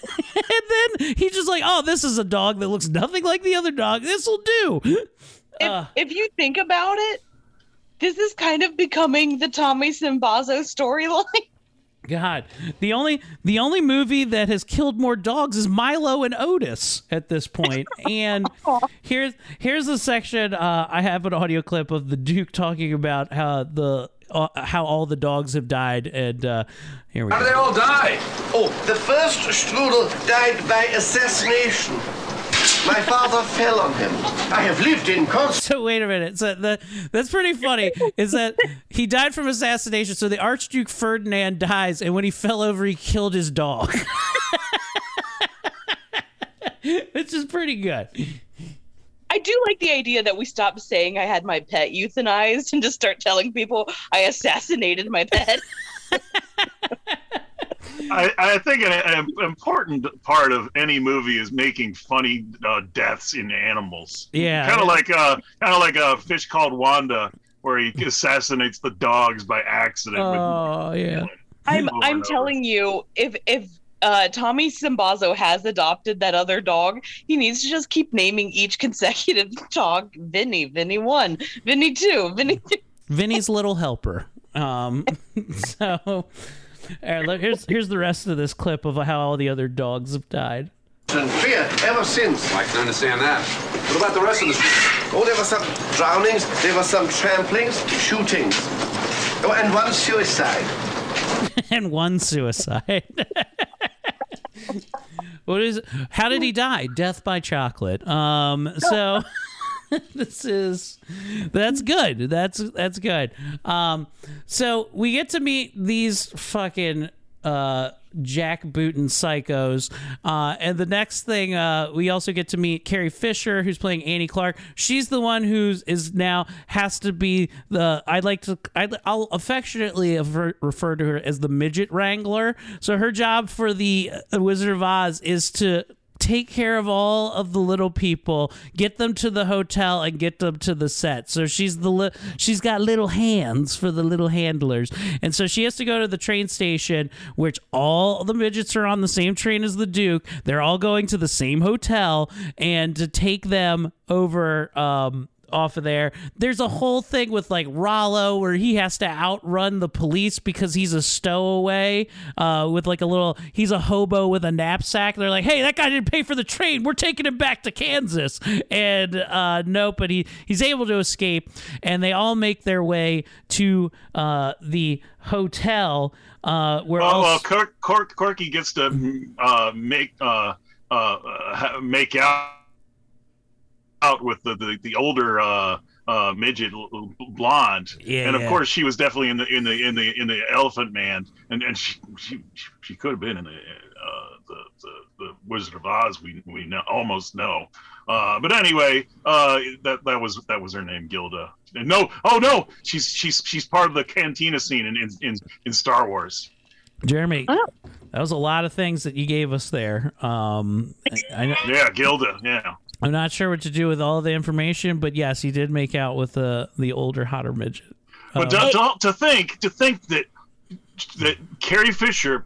then he's just like, oh, this is a dog that looks nothing like the other dog. This will do. If, Uh. if you think about it, this is kind of becoming the Tommy Simbazo storyline. God, the only the only movie that has killed more dogs is Milo and Otis at this point. And here's here's a section uh, I have an audio clip of the Duke talking about how the uh, how all the dogs have died. And uh, here we How go. did they all die? Oh, the first Strudel died by assassination. My father fell on him. I have lived in constant. So wait a minute. So the that's pretty funny. Is that he died from assassination? So the Archduke Ferdinand dies, and when he fell over, he killed his dog. Which is pretty good. I do like the idea that we stop saying I had my pet euthanized and just start telling people I assassinated my pet. I, I think an, an important part of any movie is making funny uh, deaths in animals. Yeah. kind of like uh, kind of like a fish called Wanda, where he assassinates the dogs by accident. with- Oh yeah. I'm I'm and over. telling you, if if uh, Tommy Simbazo has adopted that other dog, he needs to just keep naming each consecutive dog Vinny, Vinny one, Vinny two, Vinny. Vinny's little helper. Um, so, all right, look, here's here's the rest of this clip of how all the other dogs have died. fear ever since. I can understand that. What about the rest of the Oh, there were some drownings, there were some tramplings, shootings. Oh, and one suicide. and one suicide. what is? How did he die? Death by chocolate. Um. So. this is that's good. That's that's good. Um so we get to meet these fucking uh jack booten psychos. Uh and the next thing uh we also get to meet carrie fisher who's playing annie clark. She's the one who's is now has to be the i'd like to I, i'll affectionately refer, refer to her as the midget wrangler. So her job for the uh, wizard of oz is to take care of all of the little people, get them to the hotel, and get them to the set. So she's the li- she's got little hands for the little handlers, and so she has to go to the train station, which all the midgets are on the same train as the Duke. They're all going to the same hotel, and to take them over. Um, off of there. There's a whole thing with like Rollo where he has to outrun the police because he's a stowaway uh, with like a little, he's a hobo with a knapsack. They're like, hey, that guy didn't pay for the train. We're taking him back to Kansas. And uh, nope, but he, he's able to escape. And they all make their way to uh, the hotel uh, where all- well Cork, Cork, Corky gets to uh, make uh, uh, make out out with the the, the older uh, uh, midget l- l- blonde, Yeah, and of yeah. course she was definitely in the in the in the in the Elephant Man, and and she she, she could have been in the, uh, the the the Wizard of Oz. We we know, almost know, uh, but anyway, uh, that that was that was her name, Gilda. And no, oh no, she's she's she's part of the cantina scene in in in, in Star Wars. Jeremy, that was a lot of things that you gave us there. Um, I, I, Yeah, Gilda. Yeah. I'm not sure what to do with all the information, but yes, he did make out with the the older, hotter midget. But Uh, to, to, to think to think that that Carrie Fisher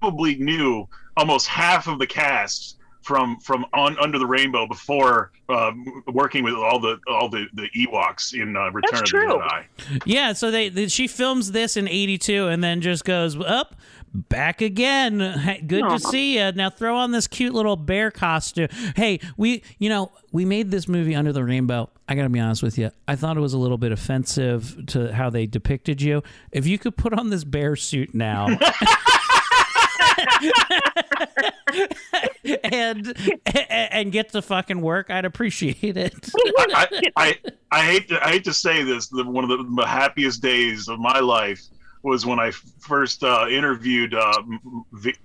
probably knew almost half of the cast from from on Under the Rainbow before um, working with all the all the the Ewoks in uh, Return of the Jedi. yeah, so they, they she films this in '82 and then just goes up. Back again. Good Aw. to see you. Now throw on this cute little bear costume. Hey, we, you know, we made this movie Under the Rainbow. I got to be honest with you. I thought it was a little bit offensive to how they depicted you. If you could put on this bear suit now. and and get to fucking work, I'd appreciate it. I, I, I, hate to I hate to say this. The, one of the happiest days of my life was when I first uh, interviewed uh, V-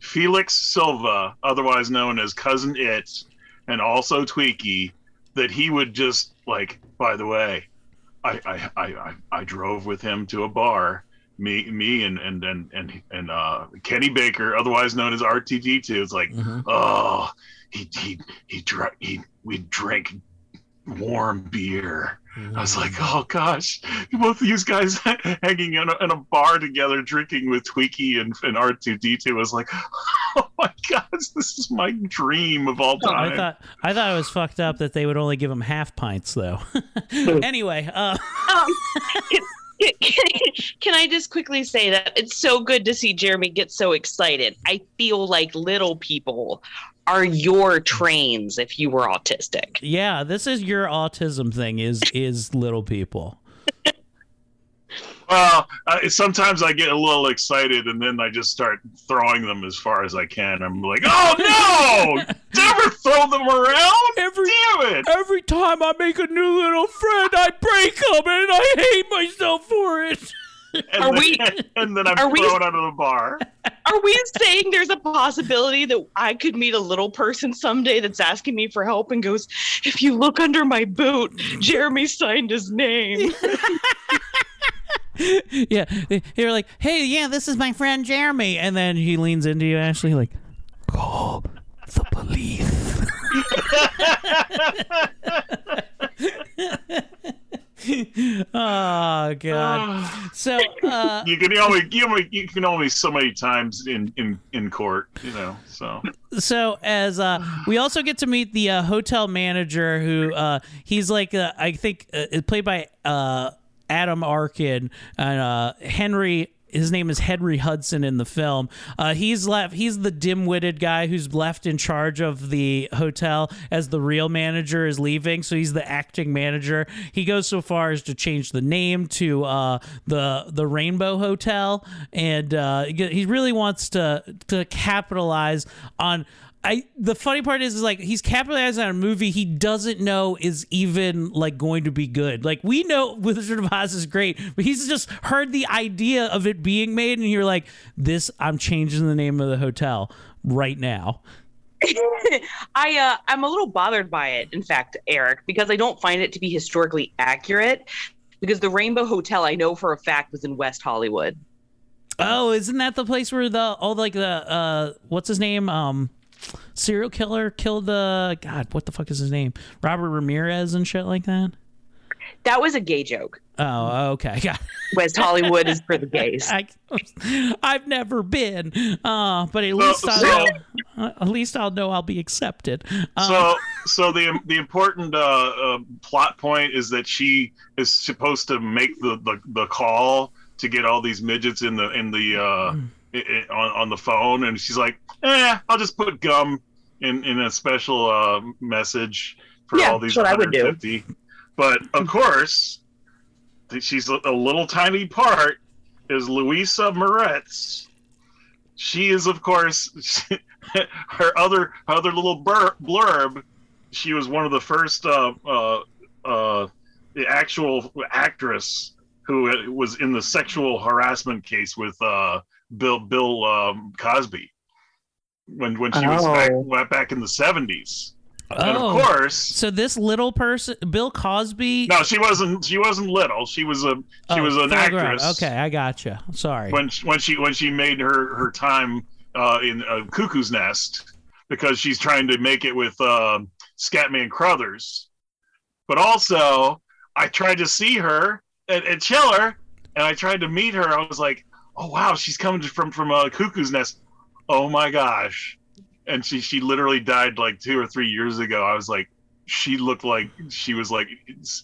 Felix Silla, otherwise known as Cousin Itt, and also Twiki. That he would just like. By the way, I I, I, I, I drove with him to a bar. Me, me, and and and and and uh, Kenny Baker, otherwise known as R2D2. It's like, oh, he he he drank. He we drank warm beer. I was like, oh gosh, both of these guys hanging in a, in a bar together, drinking with Twiki and, and R2D2 was like, oh my gosh, this is my dream of all time. I thought I thought it was fucked up that they would only give him half pints though. anyway, uh, Um, can, can I just quickly say that it's so good to see Jeremy get so excited. I feel like little people are your trains if you were autistic. yeah, this is your autism thing. Is is little people. Well, uh, sometimes I get a little excited and then I just start throwing them as far as I can. I'm like, oh no! Never throw them around! Every, Damn it! Every time I make a new little friend, I break them, and I hate myself for it. And Are then, we- And then I'm are we- out of the bar. Are we saying there's a possibility that I could meet a little person someday that's asking me for help and goes, if you look under my boot, mm. Jeremy signed his name. yeah, you're like, hey, yeah, this is my friend Jeremy, and then he leans into you, Ashley, like, call the police. oh god. So uh, you can only you, only you can only so many times in in in court, you know. So so as uh we also get to meet the uh, hotel manager who uh he's like uh, i think uh, played by uh adam arkin and uh henry his name is Henry Hudson in the film. Uh, he's left. He's the dim-witted guy who's left in charge of the hotel as the real manager is leaving. So he's the acting manager. He goes so far as to change the name to uh, the the Rainbow Hotel, and uh, he really wants to to capitalize on. I the funny part is, is like he's capitalizing on a movie he doesn't know is even like going to be good. Like we know Wizard of Oz is great, but he's just heard the idea of it being made, and you're like, "This, I'm changing the name of the hotel right now." I uh, I'm a little bothered by it, in fact, Eric, because I don't find it to be historically accurate. Because the Rainbow Hotel, I know for a fact, was in West Hollywood. Oh, isn't that the place where the all like the uh what's his name um serial killer killed the God what the fuck is his name Robert Ramirez and shit like that? That was a gay joke. Oh, okay. Got West Hollywood is for the gays. I, I've never been, uh, but at So- least I'll so- know, uh, at least I'll know I'll be accepted. Um, so so the the important uh, uh, plot point is that she is supposed to make the, the, the call to get all these midgets in the in the uh, i i on on the phone, and she's like, "Eh, I'll just put gum in in a special uh, message for Yeah, all these that's what I would do. 150." But of course, she's a, a little tiny part is Louisa Moritz. She is, of course, her other other little bur- blurb. She was one of the first uh, uh, uh, the actual actress who was in the sexual harassment case with uh, Bill Bill um, Cosby when when she was back, Oh. went back in the seventies. And Oh. of course, so this little person, Bill Cosby. no, she wasn't. She wasn't little. She was a. She Oh, was an full grown. actress. Okay, I gotcha. Sorry. when when she when she made her her time uh, in uh, Cuckoo's Nest because she's trying to make it with uh, Scatman Crothers, but also I tried to see her at, at Chiller and I tried to meet her. I was like, oh wow, she's coming from from a Cuckoo's Nest. Oh my gosh, and she she literally died like two or three years ago. I was like. She looked like she was like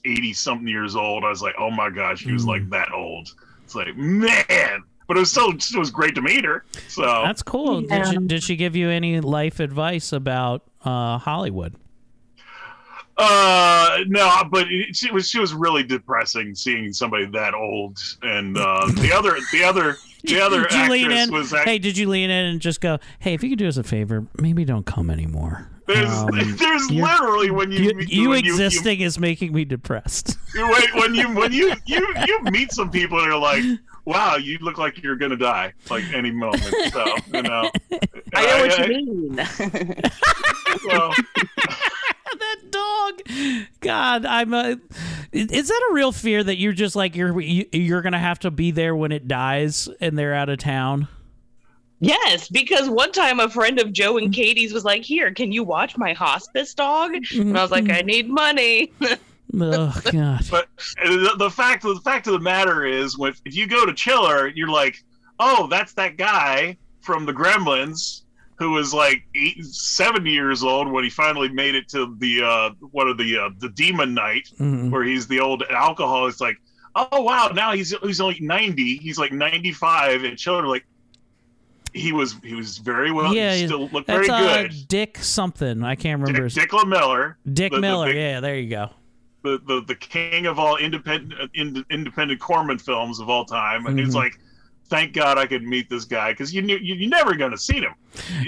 eighty something years old. I was like, "Oh my gosh, she was like that old." It's like, man, but it was still it was great to meet her. So That's cool. Did, she, did she give you any life advice about uh, Hollywood? Uh, no, but it, she was she was really depressing seeing somebody that old, and uh, the other the other the other did you lean in? was act- hey, did you lean in and just go, "Hey, if you could do us a favor, maybe don't come anymore." There's Um, there's literally when you you, meet- you when you- you- existing is making me depressed. you- when, when you when you you you meet some people and are like, wow, you look like you're gonna die like any moment. So you know, I know what I- you mean. well, that dog. God, I'm a. Is that a real fear that you're just like you're you, you're gonna have to be there when it dies and they're out of town? Yes, because one time a friend of Joe and Katie's was like, "Here, can you watch my hospice dog?" And I was like, "I need money." Oh God. But the, the fact the fact of the matter is, when if you go to Chiller, you're like, oh, that's that guy from the Gremlins who was like eight, seven years old when he finally made it to the uh, one of the uh, the Demon Knight, Mhm. where he's the old alcohol. It's like, oh wow, now he's he's only ninety. He's like ninety five, and Chiller are like. He was he was very well. yeah, he still looked very uh, good. Dick something. I can't remember. his- Dick Miller. Dick Miller. yeah, there you go. the, the the king of all independent ind, independent Corman films of all time, and he's Mhm. like, "Thank God I could meet this guy because you knew you, you're never gonna see him."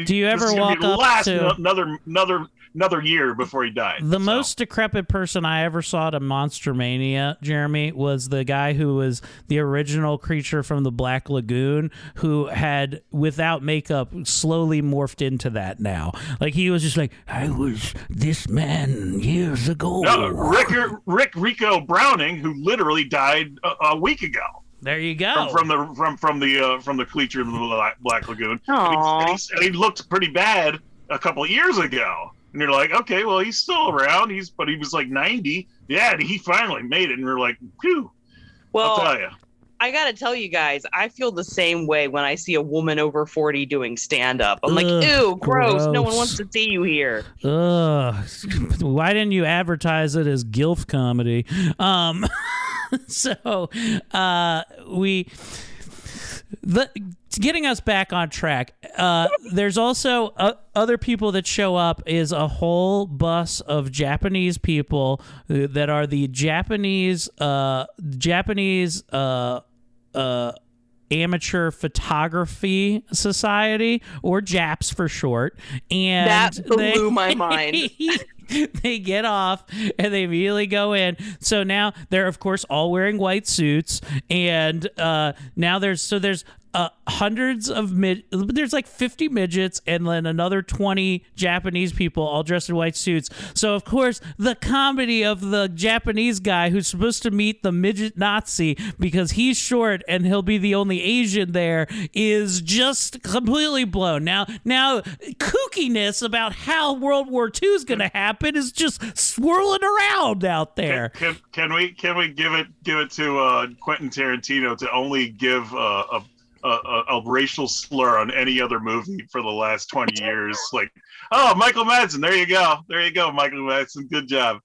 Do you ever walk up last to- another another another year before he died? The most decrepit person I ever saw at Monster Mania, Jeremy, was the guy who was the original creature from the Black Lagoon, who had, without makeup, slowly morphed into that now. Like he was just like, I was this man years ago. No, Rick Rick Ricou Browning, who literally died a, a week ago. There you go. From, from the from from the uh, from the creature in the Black, Black Lagoon, and he, and, he, and he looked pretty bad a couple of years ago. And you're like, okay, well, he's still around. He's but he was like 90. Yeah, and he finally made it. And we're like, whew. Well, I'll tell you. I gotta tell you guys, I feel the same way when I see a woman over forty doing stand up. I'm like, Ugh, ew, gross. No one wants to see you here. Ugh. Why didn't you advertise it as GILF comedy? Um, so uh, we. The, getting us back on track, uh, there's also uh, other people that show up is a whole bus of Japanese people that are the Japanese uh, Japanese uh, uh, amateur photography society or japs for short and That blew they- my mind. they get off and they immediately go in. So now they're of course all wearing white suits. And uh now there's so there's uh, hundreds of mid there's like 50 midgets and then another 20 japanese people all dressed in white suits. So of course the comedy of the japanese guy who's supposed to meet the midget nazi because he's short and he'll be the only asian there is just completely blown. Now now kookiness about how world war ii is going to happen is just swirling around out there. Can, can we can we give it give it to uh, Quentin Tarantino to only give uh, a, a, a racial slur on any other movie for the last twenty years? Like, oh, Michael Madsen, there you go, there you go, Michael Madsen, good job.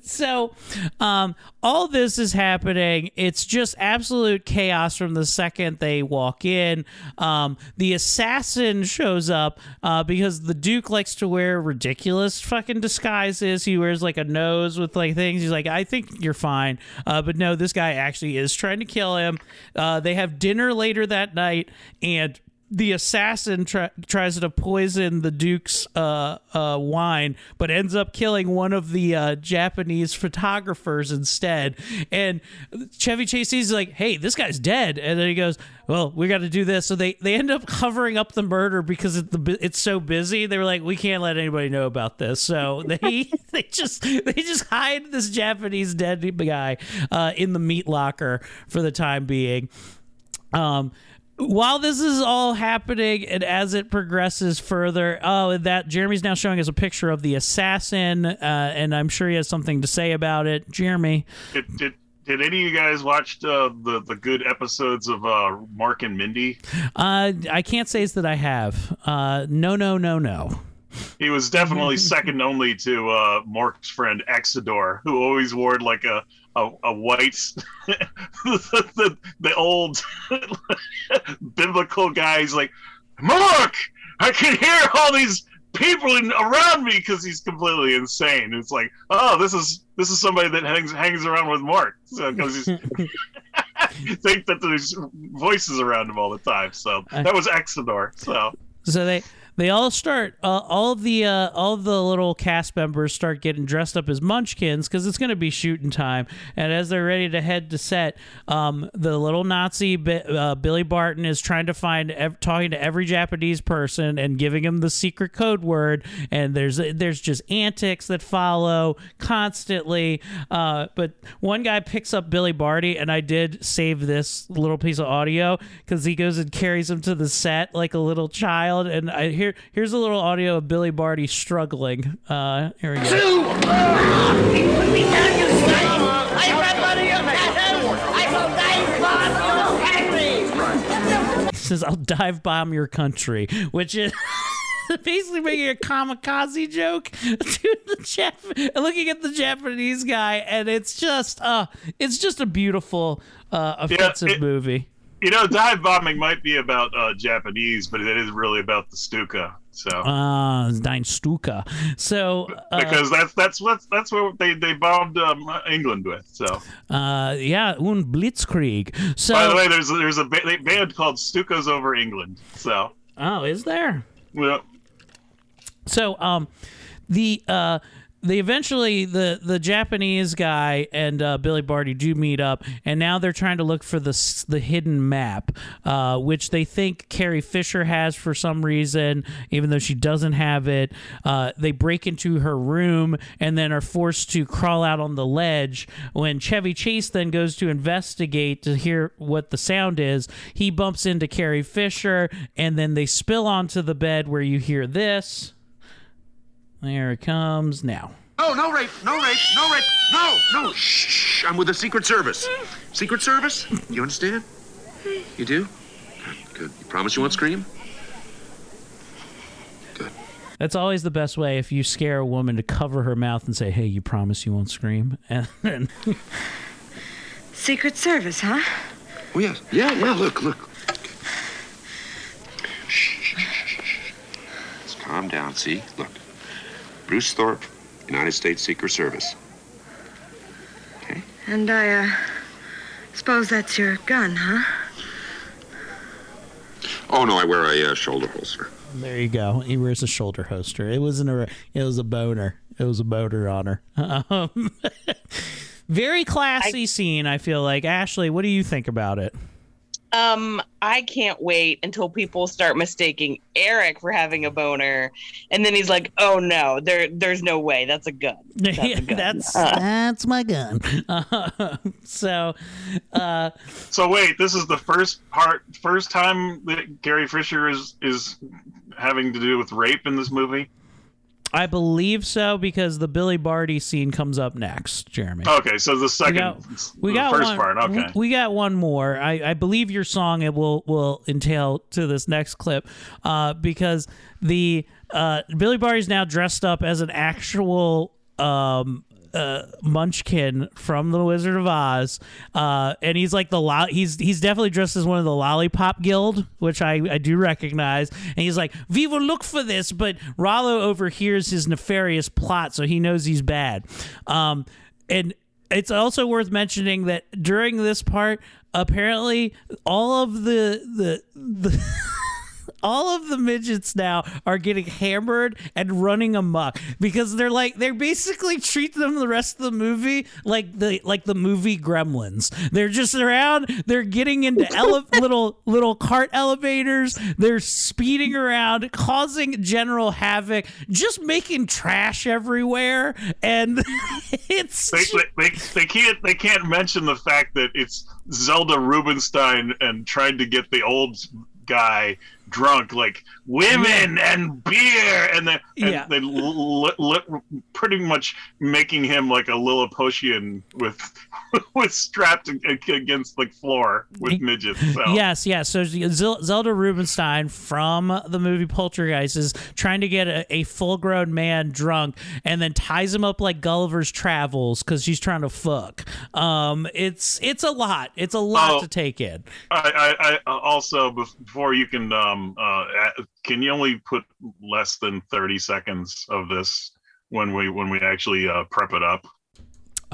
So um, all this is happening. It's just absolute chaos from the second they walk in. Um, the assassin shows up uh, because the duke likes to wear ridiculous fucking disguises. He wears like a nose with like things. He's like i think you're fine. Uh, but no this guy actually is trying to kill him. Uh, they have dinner later that night and the assassin try- tries to poison the duke's uh, uh, wine, but ends up killing one of the uh, Japanese photographers instead. And Chevy Chase is like, "Hey, this guy's dead," and then he goes, "Well, we got to do this." So they they end up covering up the murder because it, the, it's so busy. They were like, "We can't let anybody know about this," so they they just they just hide this Japanese dead guy uh, in the meat locker for the time being. Um, while this is all happening and as it progresses further, oh, that Jeremy's now showing us a picture of the assassin, uh, and I'm sure he has something to say about it. Jeremy, Did, did, did any of you guys watch uh, the the good episodes of uh, Mork and Mindy? uh, I can't say that I have. Uh, no, no, no, no. he was definitely second only to uh, Mork's friend Exidor, who always wore like a a, a white, the, the, the old biblical guys like, Mork, I can hear all these people in, around me because he's completely insane. It's like, oh, this is this is somebody that hangs hangs around with Mork because he's think that there's voices around him all the time. So that was Exidor. So So they they all start uh, all the uh, all the little cast members start getting dressed up as Munchkins because it's going to be shooting time. And as they're ready to head to set, um, the little Nazi uh, Billy Barty is trying to find talking to every Japanese person and giving him the secret code word. And there's there's just antics that follow constantly. Uh, but one guy picks up Billy Barty, and I did save this little piece of audio because he goes and carries him to the set like a little child. And I here here's a little audio of Billy Barty struggling. Uh, here we go. He says, "I'll dive bomb your country," which is. Basically, making a kamikaze joke to the Jap- looking at the Japanese guy, and it's just, uh, it's just a beautiful, uh, offensive it- movie. You know, dive bombing might be about uh, Japanese, but it is really about the Stuka. So Uh, Dein Stuka. So, uh, because that's that's what that's what they they bombed um, England with. So uh, yeah, un Blitzkrieg. So, by the way, there's there's a ba- band called Stukas over England. So oh, is there? Yeah. So, um, the uh, they eventually the the Japanese guy and uh, Billy Barty do meet up, and now they're trying to look for the the hidden map, uh, which they think Carrie Fisher has for some reason, even though she doesn't have it. Uh, they break into her room and then are forced to crawl out on the ledge. When Chevy Chase then goes to investigate to hear what the sound is, he bumps into Carrie Fisher, and then they spill onto the bed where you hear this. There it comes now. No, no rape, no rape, no rape, no, no. Shh, shh, I'm with the Secret Service. Secret Service? You understand? You do? Good, good. You promise you won't scream? Good. That's always the best way if you scare a woman to cover her mouth and say, "Hey, you promise you won't scream." And then Secret Service, huh? Oh, yes. Yeah, yeah, look, look. Shh, shh, shh, shh, shh. Let's calm down, see? Look. Bruce Thorpe, United States Secret Service. Okay? And I, uh, suppose that's your gun, huh? Oh, no, I wear a uh, shoulder holster. there you go. He wears a shoulder holster. It wasn't a. It was a boner. It was a boner on her. Um, very classy scene. I feel like Ashley. What do you think about it? Um, I can't wait until people start mistaking Eric for having a boner, and then he's like, "Oh no, there, there's no way. That's a gun. That's a gun." that's Uh, that's my gun. Uh, so, uh, so wait, this is the first part, first time that Carrie Fisher is is having to do with rape in this movie. I believe so because the Billy Barty scene comes up next, Jeremy. Okay, so the second, we got, we got first one, part. Okay, we got one more. I, I believe your song it will will entail to this next clip, uh, because the uh, Billy Barty's now dressed up as an actual um, uh, Munchkin from The Wizard of Oz, uh, and he's like the lo- he's he's definitely dressed as one of the Lollipop Guild, which I, I do recognize. And he's like, "We will look for this," but Rollo overhears his nefarious plot, so he knows he's bad. Um, and it's also worth mentioning that during this part, apparently all of the the the. all of the midgets now are getting hammered and running amok because they're like they're basically treat them the rest of the movie like the like the movie Gremlins. They're just around. They're getting into ele- little little cart elevators. They're speeding around, causing general havoc, just making trash everywhere, and it's they, they, they, they can't they can't mention the fact that it's Zelda Rubinstein and trying to get the old guy drunk, like women and beer, and then and Yeah. they li- li- pretty much making him like a Lilliputian with with strapped against the floor with midgets. So. Yes, yes. So Zelda Rubinstein from the movie Poltergeist is trying to get a, a full-grown man drunk and then ties him up like Gulliver's Travels because she's trying to fuck. Um, it's it's a lot. It's a lot Oh. to take in. I, I, I also before you can um uh can you only put less than thirty seconds of this when we when we actually uh, prep it up?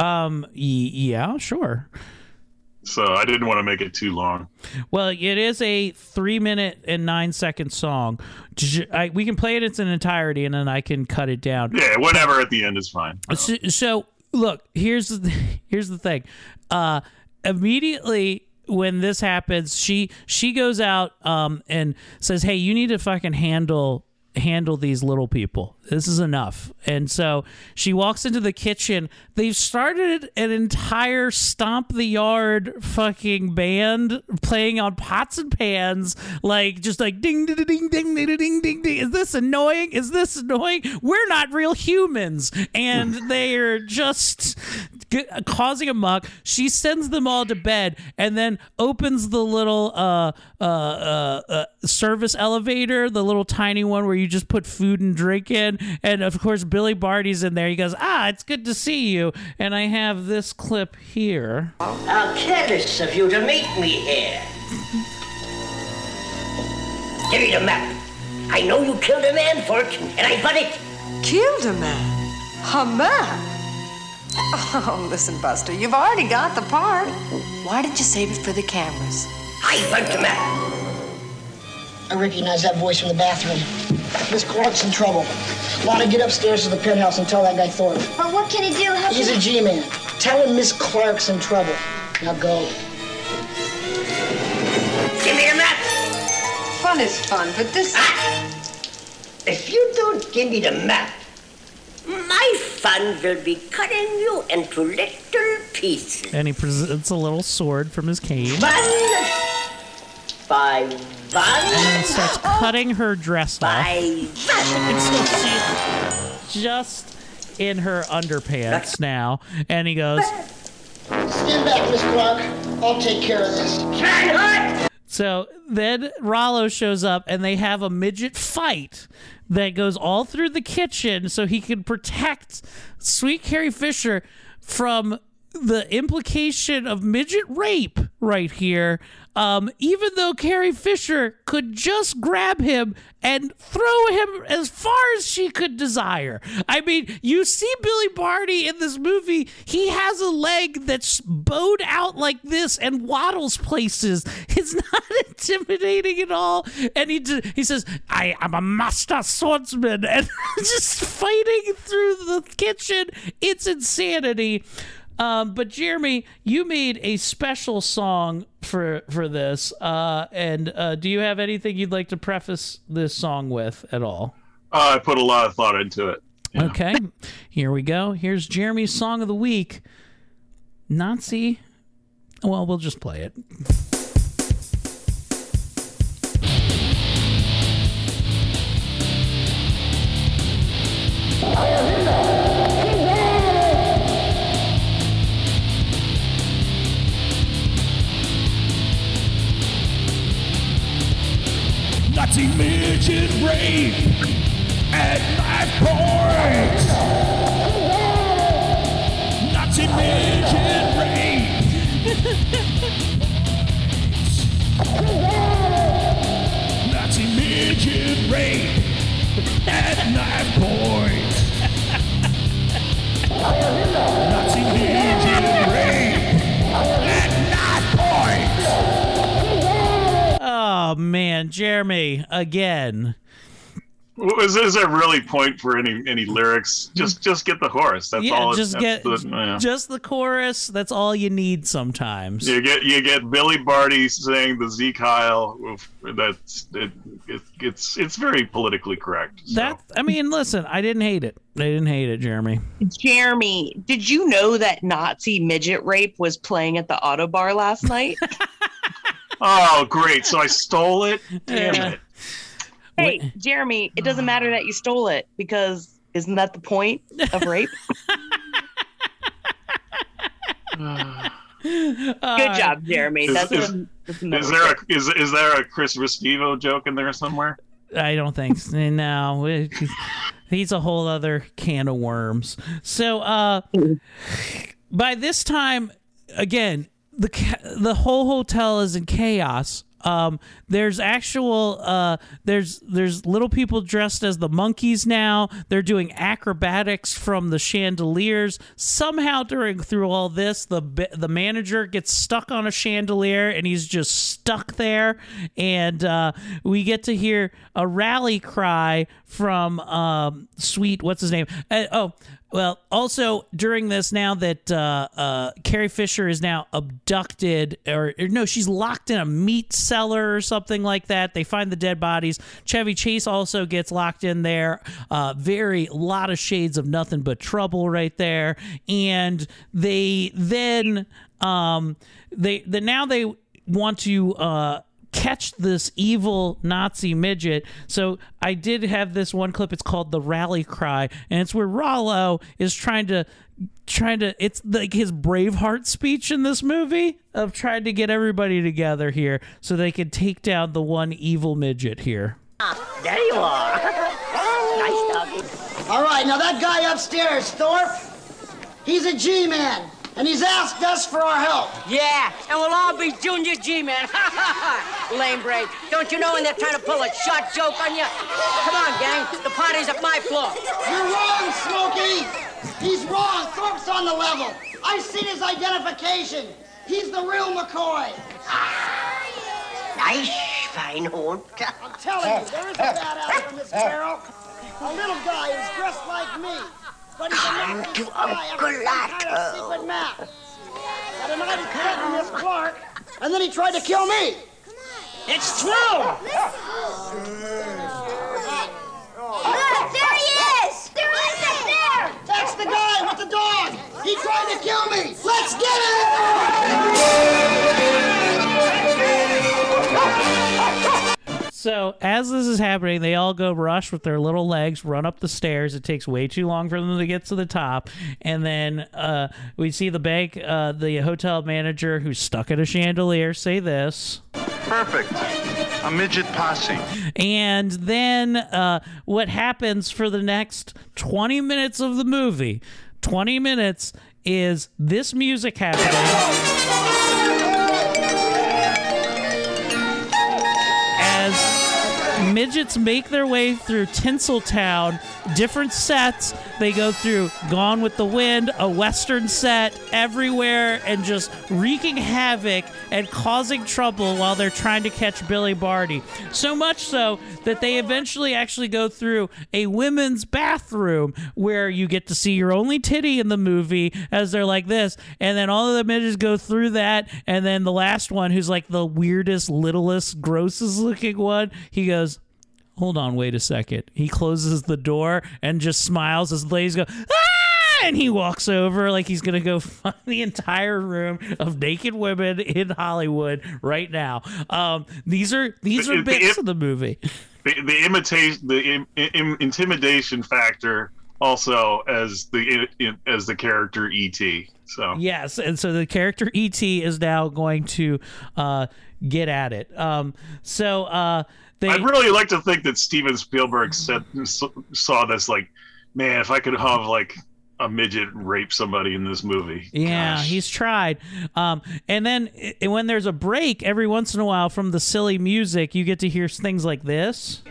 Um, yeah, sure. So I didn't want to make it too long. Well, it is a three minute and nine second song. I, we can play it in its entirety and then I can cut it down. Yeah, whatever at the end is fine. So, so look, here's the here's the thing. Uh, immediately when this happens, she she goes out um, and says, "Hey, you need to fucking handle." handle these little people this is enough. And so she walks into the kitchen. They've started an entire stomp the yard fucking band playing on pots and pans like just like ding ding ding ding ding ding ding ding is this annoying? Is this annoying? We're not real humans. And they're just causing a muck. She sends them all to bed and then opens the little uh, uh, uh, uh, service elevator the little tiny one where you just put food and drink in and of course billy barty's in there he goes ah it's good to see you and i have this clip here How careless of you to meet me here. Give me the map. I know you killed a man for it, and I got it. Killed a man? A man? Oh, listen, Buster, you've already got the part. Why did you save it for the cameras? I want the map. I recognize that voice from the bathroom. Miss Clark's in trouble. Lana, get upstairs to the penthouse and tell that guy Thorpe. But what can he do? How He's can a G-man. Tell him Miss Clark's in trouble. Now go. Give me the map. Fun is fun, but this. Ah! If you don't give me the map, my fun will be cutting you into little pieces. and he presents a little sword from his cane. One by one. And then starts cutting her dress off until she's just in her underpants now and he goes Stand back, Miss Clark. I'll take care of this. So then Rollo shows up and they have a midget fight that goes all through the kitchen so he can protect Sweet Carrie Fisher from the implication of midget rape right here. Um, even though Carrie Fisher could just grab him and throw him as far as she could desire. I mean, you see Billy Barty in this movie, he has a leg that's bowed out like this and waddles places. It's not intimidating at all. And he d- he says, I am a master swordsman, and just fighting through the kitchen. It's insanity. Um, but Jeremy, you made a special song for for this, uh, and uh, do you have anything you'd like to preface this song with at all? Uh, I put a lot of thought into it. Okay, here we go. Here's Jeremy's song of the week, Nazi. Well, we'll just play it. Nazi midget rape at knife point. Nazi midget rape. Nazi midget rape at knife point. Nazi midget rape Oh man, Jeremy again. Is, is there really point for any any lyrics? Just just get the chorus. That's yeah, all. it- just that's get the- yeah. just the chorus. That's all you need sometimes. You get you get Billy Barty saying the Sieg Heil. That's it, it, it's it's very politically correct. That I mean, listen, I didn't hate it. I didn't hate it, Jeremy. Jeremy, did you know that Nazi midget rape was playing at the Ottobar last night? Oh, great! So I stole it. Damn Yeah. it! Hey, Jeremy, it doesn't matter that you stole it because isn't that the point of rape? Good job, Jeremy. Is, That's is, a, that's is there a is is there a Chris Restivo joke in there somewhere? I don't think so. No, it- he's a whole other can of worms. So, uh, by this time, again, the the whole hotel is in chaos. Um, there's actual uh, there's there's little people dressed as the monkeys now. They're doing acrobatics from the chandeliers. Somehow during through all this, the the manager gets stuck on a chandelier and he's just stuck there. And uh, we get to hear a rally cry from um, Sweet. What's his name? Uh, oh. Well, also during this, now that uh, uh, Carrie Fisher is now abducted, or, or no, she's locked in a meat cellar or something like that. They find the dead bodies. Chevy Chase also gets locked in there. Uh, very lot of shades of nothing but trouble right there. And they then um, they the now they want to. Uh, catch this evil Nazi midget. So I did have this one clip. It's called the rally cry, and it's where Rollo is trying to trying to. It's like his Braveheart speech in this movie of trying to get everybody together here so they can take down the one evil midget here. There you are. nice talking. All right, now that guy upstairs, Thorpe, he's a G-man, and he's asked us for our help. Yeah, and we'll all be Junior G-Man. Lame break. Don't you know when they're trying to pull a shot joke on you? Come on, gang. The party's at my floor. You're wrong, Smokey. He's wrong. Thorpe's on the level. I've seen his identification. He's the real McCoy. Nice, fine hold. I'm telling you, there is a bad apple this barrel. A little guy who's dressed like me, but he's a Come to Uncle after some kind of Otto. secret map. A night he threatened Miss Clark, and then he tried to kill me. It's true. Look, there he is! There he is up there! That's the guy with the dog. He tried to kill me. Let's get him. So as this is happening, they all go rush with their little legs, run up the stairs. It takes way too long for them to get to the top, and then uh, we see the bank, uh, the hotel manager who's stuck at a chandelier, say this. Perfect. A midget posse. And then uh, what happens for the next 20 minutes of the movie? 20 minutes is this music happening. Midgets make their way through Tinseltown, different sets. They go through Gone with the Wind, a Western set, everywhere, and just wreaking havoc and causing trouble while they're trying to catch Billy Barty. So much so that they eventually actually go through a women's bathroom where you get to see your only titty in the movie as they're like this. And then all of the midgets go through that. And then the last one, who's like the weirdest, littlest, grossest looking one, he goes, Hold on, wait a second. He closes the door and just smiles as the ladies go, ah! And he walks over like he's gonna go find the entire room of naked women in Hollywood right now. Um, these are these are the- bits it- of the movie. The, the imitation, the im, im, intimidation factor, also as the as the character ET. So Yes, and so the character ET is now going to uh, get at it. Um, so uh, they I'd really like to think that Steven Spielberg said saw this like, man, if I could have like a midget rape somebody in this movie. Yeah, he's tried. Um, and then i- when there's a break, every once in a while from the silly music, you get to hear things like this.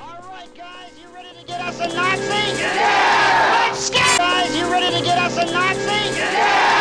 All right, guys, you ready to get us a Nazi? Yeah! Let's get Guys, you ready to get us a Nazi? Yeah!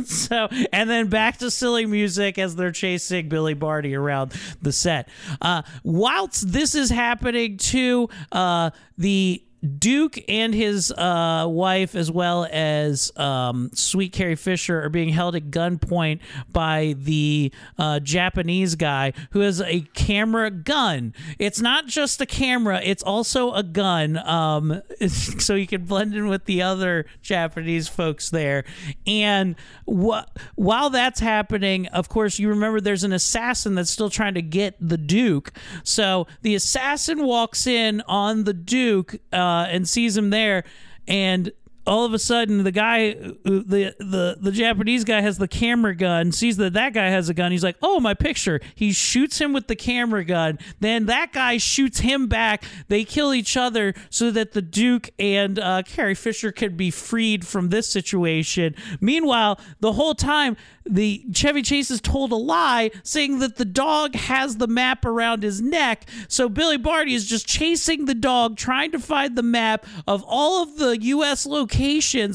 So, and then back to silly music as they're chasing Billy Barty around the set. Uh, whilst this is happening, to uh, the Duke and his uh, wife, as well as um, Sweet Carrie Fisher, are being held at gunpoint by the uh, Japanese guy who has a camera gun. It's not just a camera; it's also a gun. Um, so you can blend in with the other Japanese folks there. And wh- while that's happening, of course, you remember there's an assassin that's still trying to get the Duke. So the assassin walks in on the Duke uh, Uh, and sees him there, and all of a sudden the guy uh, the the the Japanese guy has the camera gun sees that that guy has a gun. He's like oh my picture. He shoots him with the camera gun. Then that guy shoots him back. They kill each other so that the duke and uh, Carrie Fisher can be freed from this situation. Meanwhile the whole time the Chevy Chase is told a lie saying that the dog has the map around his neck. So Billy Barty is just chasing the dog trying to find the map of all of the US locations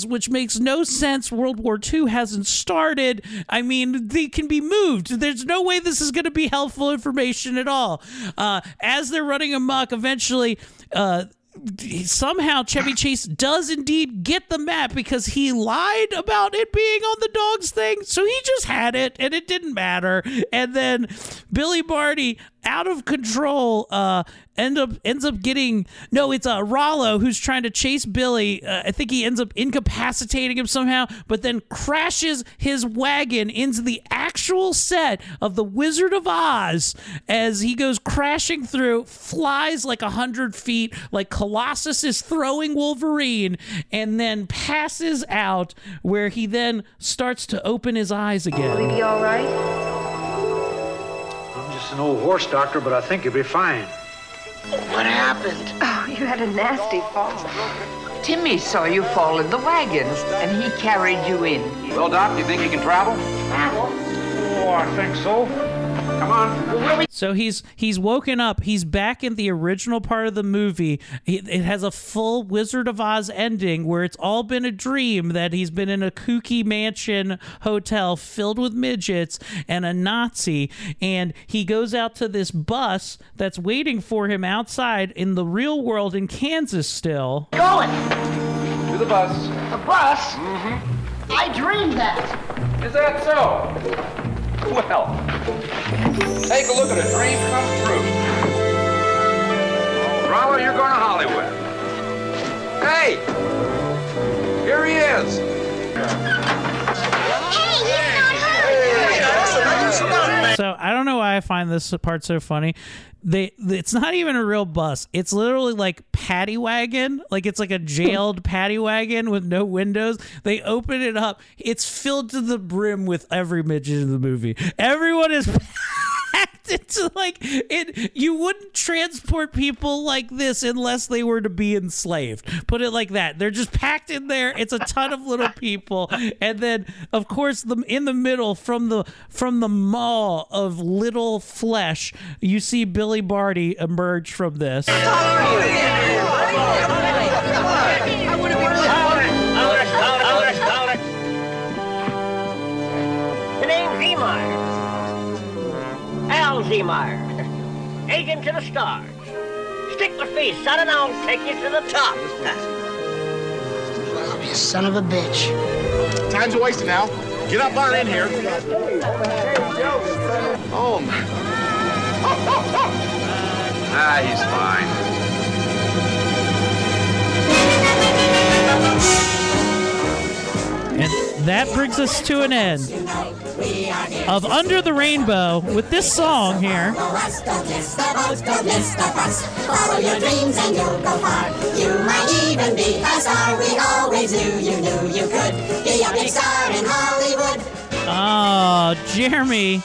which makes no sense World War II hasn't started I mean they can be moved there's no way this is going to be helpful information at all uh, as they're running amok eventually uh, somehow Chevy Chase does indeed get the map because he lied about it being on the dog's thing. So he just had it and it didn't matter. And then Billy Barty out of control uh end up ends up getting no it's uh Rollo who's trying to chase Billy uh, I think he ends up incapacitating him somehow but then crashes his wagon into the actual set of the Wizard of Oz as he goes crashing through flies like a hundred feet like Colossus is throwing Wolverine and then passes out where he then starts to open his eyes again Will he be all right? I'm just an old horse doctor, but I think you'll be fine. What happened? Oh, you had a nasty fall. Timmy saw you fall in the wagons, and he carried you in. Well, Doc, do you think you can travel? Travel? Oh, I think so. Come on. So he's he's woken up. He's back in the original part of the movie. It, it has a full Wizard of Oz ending where it's all been a dream that he's been in a kooky mansion hotel filled with midgets and a Nazi, and he goes out to this bus that's waiting for him outside in the real world in Kansas still. Going. To the bus. The bus? Mm-hmm. I dreamed that. Is that so? Well, take a look at a dream come true. Rollo, you're going to Hollywood. Hey! Here he is. I don't know why I find this part so funny. They it's not even a real bus. It's literally like paddy wagon. Like it's like a jailed paddy wagon with no windows. They open it up. It's filled to the brim with every midget in the movie. Everyone is into like it you wouldn't transport people like this unless they were to be enslaved. Put it like that. They're just packed in there. It's a ton of little people. And then of course the in the middle from the from the maw of little flesh, you see Billy Barty emerge from this. Al Zemar. Agent to the stars. Stick with me, son, and I'll take you to the top. You son of a bitch. Time's a wasting now. Get up on in here. Oh, my. Ah, he's fine. And that brings us to an end of Under the Rainbow with this song here. Follow your dreams and you'll go far. You might even be a star. We always knew you knew you could be a big star in Hollywood. Oh, Jeremy,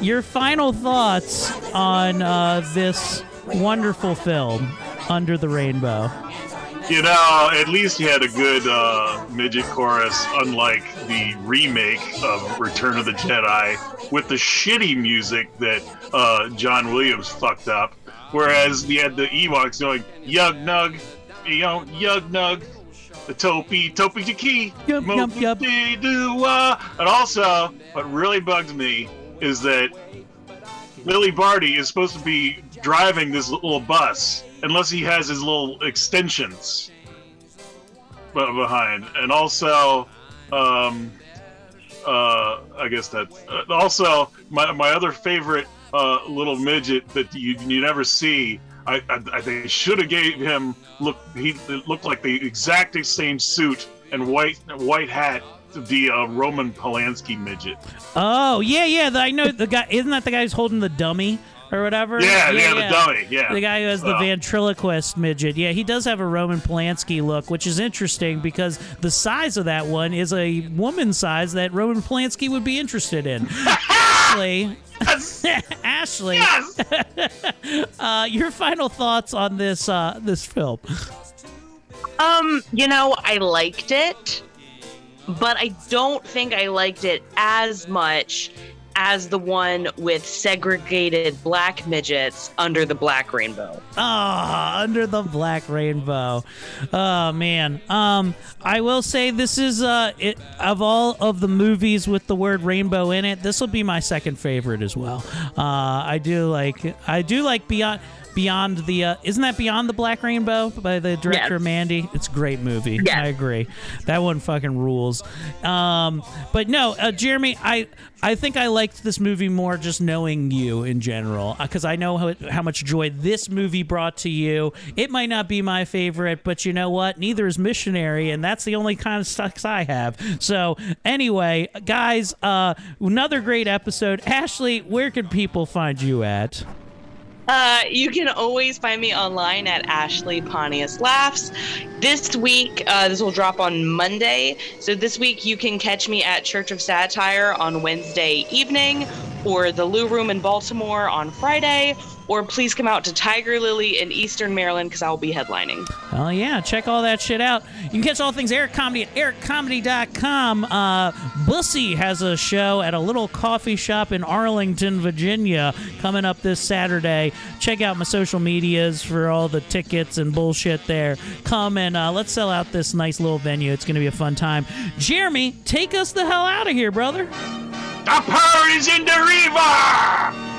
your final thoughts on uh, this wonderful film, Under the Rainbow. You know, at least he had a good uh, midget chorus, unlike the remake of Return of the Jedi with the shitty music that uh, John Williams fucked up. Whereas he had the Ewoks going, Yub Nub, you know, Yub Nub, the Topi, Topi Tiki, Yup, yup, yup. And also, what really bugs me is that Billy Barty is supposed to be driving this little bus unless he has his little extensions behind, and also, um, uh, I guess that uh, also my my other favorite uh, little midget that you you never see. I, I, I they should have gave him look. He looked like the exact same suit and white white hat. The uh, Roman Polanski midget. Oh yeah, yeah. The, I know the guy. Isn't that the guy who's holding the dummy or whatever? Yeah, yeah, the dummy, yeah. The guy who has the Uh, ventriloquist midget. Yeah, he does have a Roman Polanski look, which is interesting because the size of that one is a woman size that Roman Polanski would be interested in. Ashley. Ashley. uh, your final thoughts on this uh, this film? Um, you know, I liked it, but I don't think I liked it as much as the one with segregated black midgets under the black rainbow. Ah, under the black rainbow. Oh man. Um, I will say this is uh, it, of all of the movies with the word rainbow in it, this will be my second favorite as well. Uh, I do like I do like Beyond Beyond the uh, isn't that Beyond the Black Rainbow by the director Yes. Mandy? It's a great movie. Yes. I agree. That one fucking rules. Um, but no, uh, Jeremy, I I think I liked this movie more just knowing you in general because I know how, how much joy this movie brought to you. It might not be my favorite, but you know what? Neither is Missionary, and that's the only kind of stocks I have. So anyway, guys, uh, another great episode. Ashley, where can people find you at? Uh, you can always find me online at Ashley Pontius Laughs. This week, uh, this will drop on Monday. So this week, you can catch me at Church of Satire on Wednesday evening, or the Lou Room in Baltimore on Friday, or please come out to Tiger Lily in Eastern Maryland because I will be headlining. Oh yeah, check all that shit out. You can catch all things Eric Comedy at ericcomedy.com. Uh, Bussy has a show at a little coffee shop in Arlington, Virginia, coming up this Saturday. Check out my social medias for all the tickets and bullshit there. Come and uh, let's sell out this nice little venue. It's going to be a fun time. Jeremy, take us the hell out of here, brother. The bird is in the river!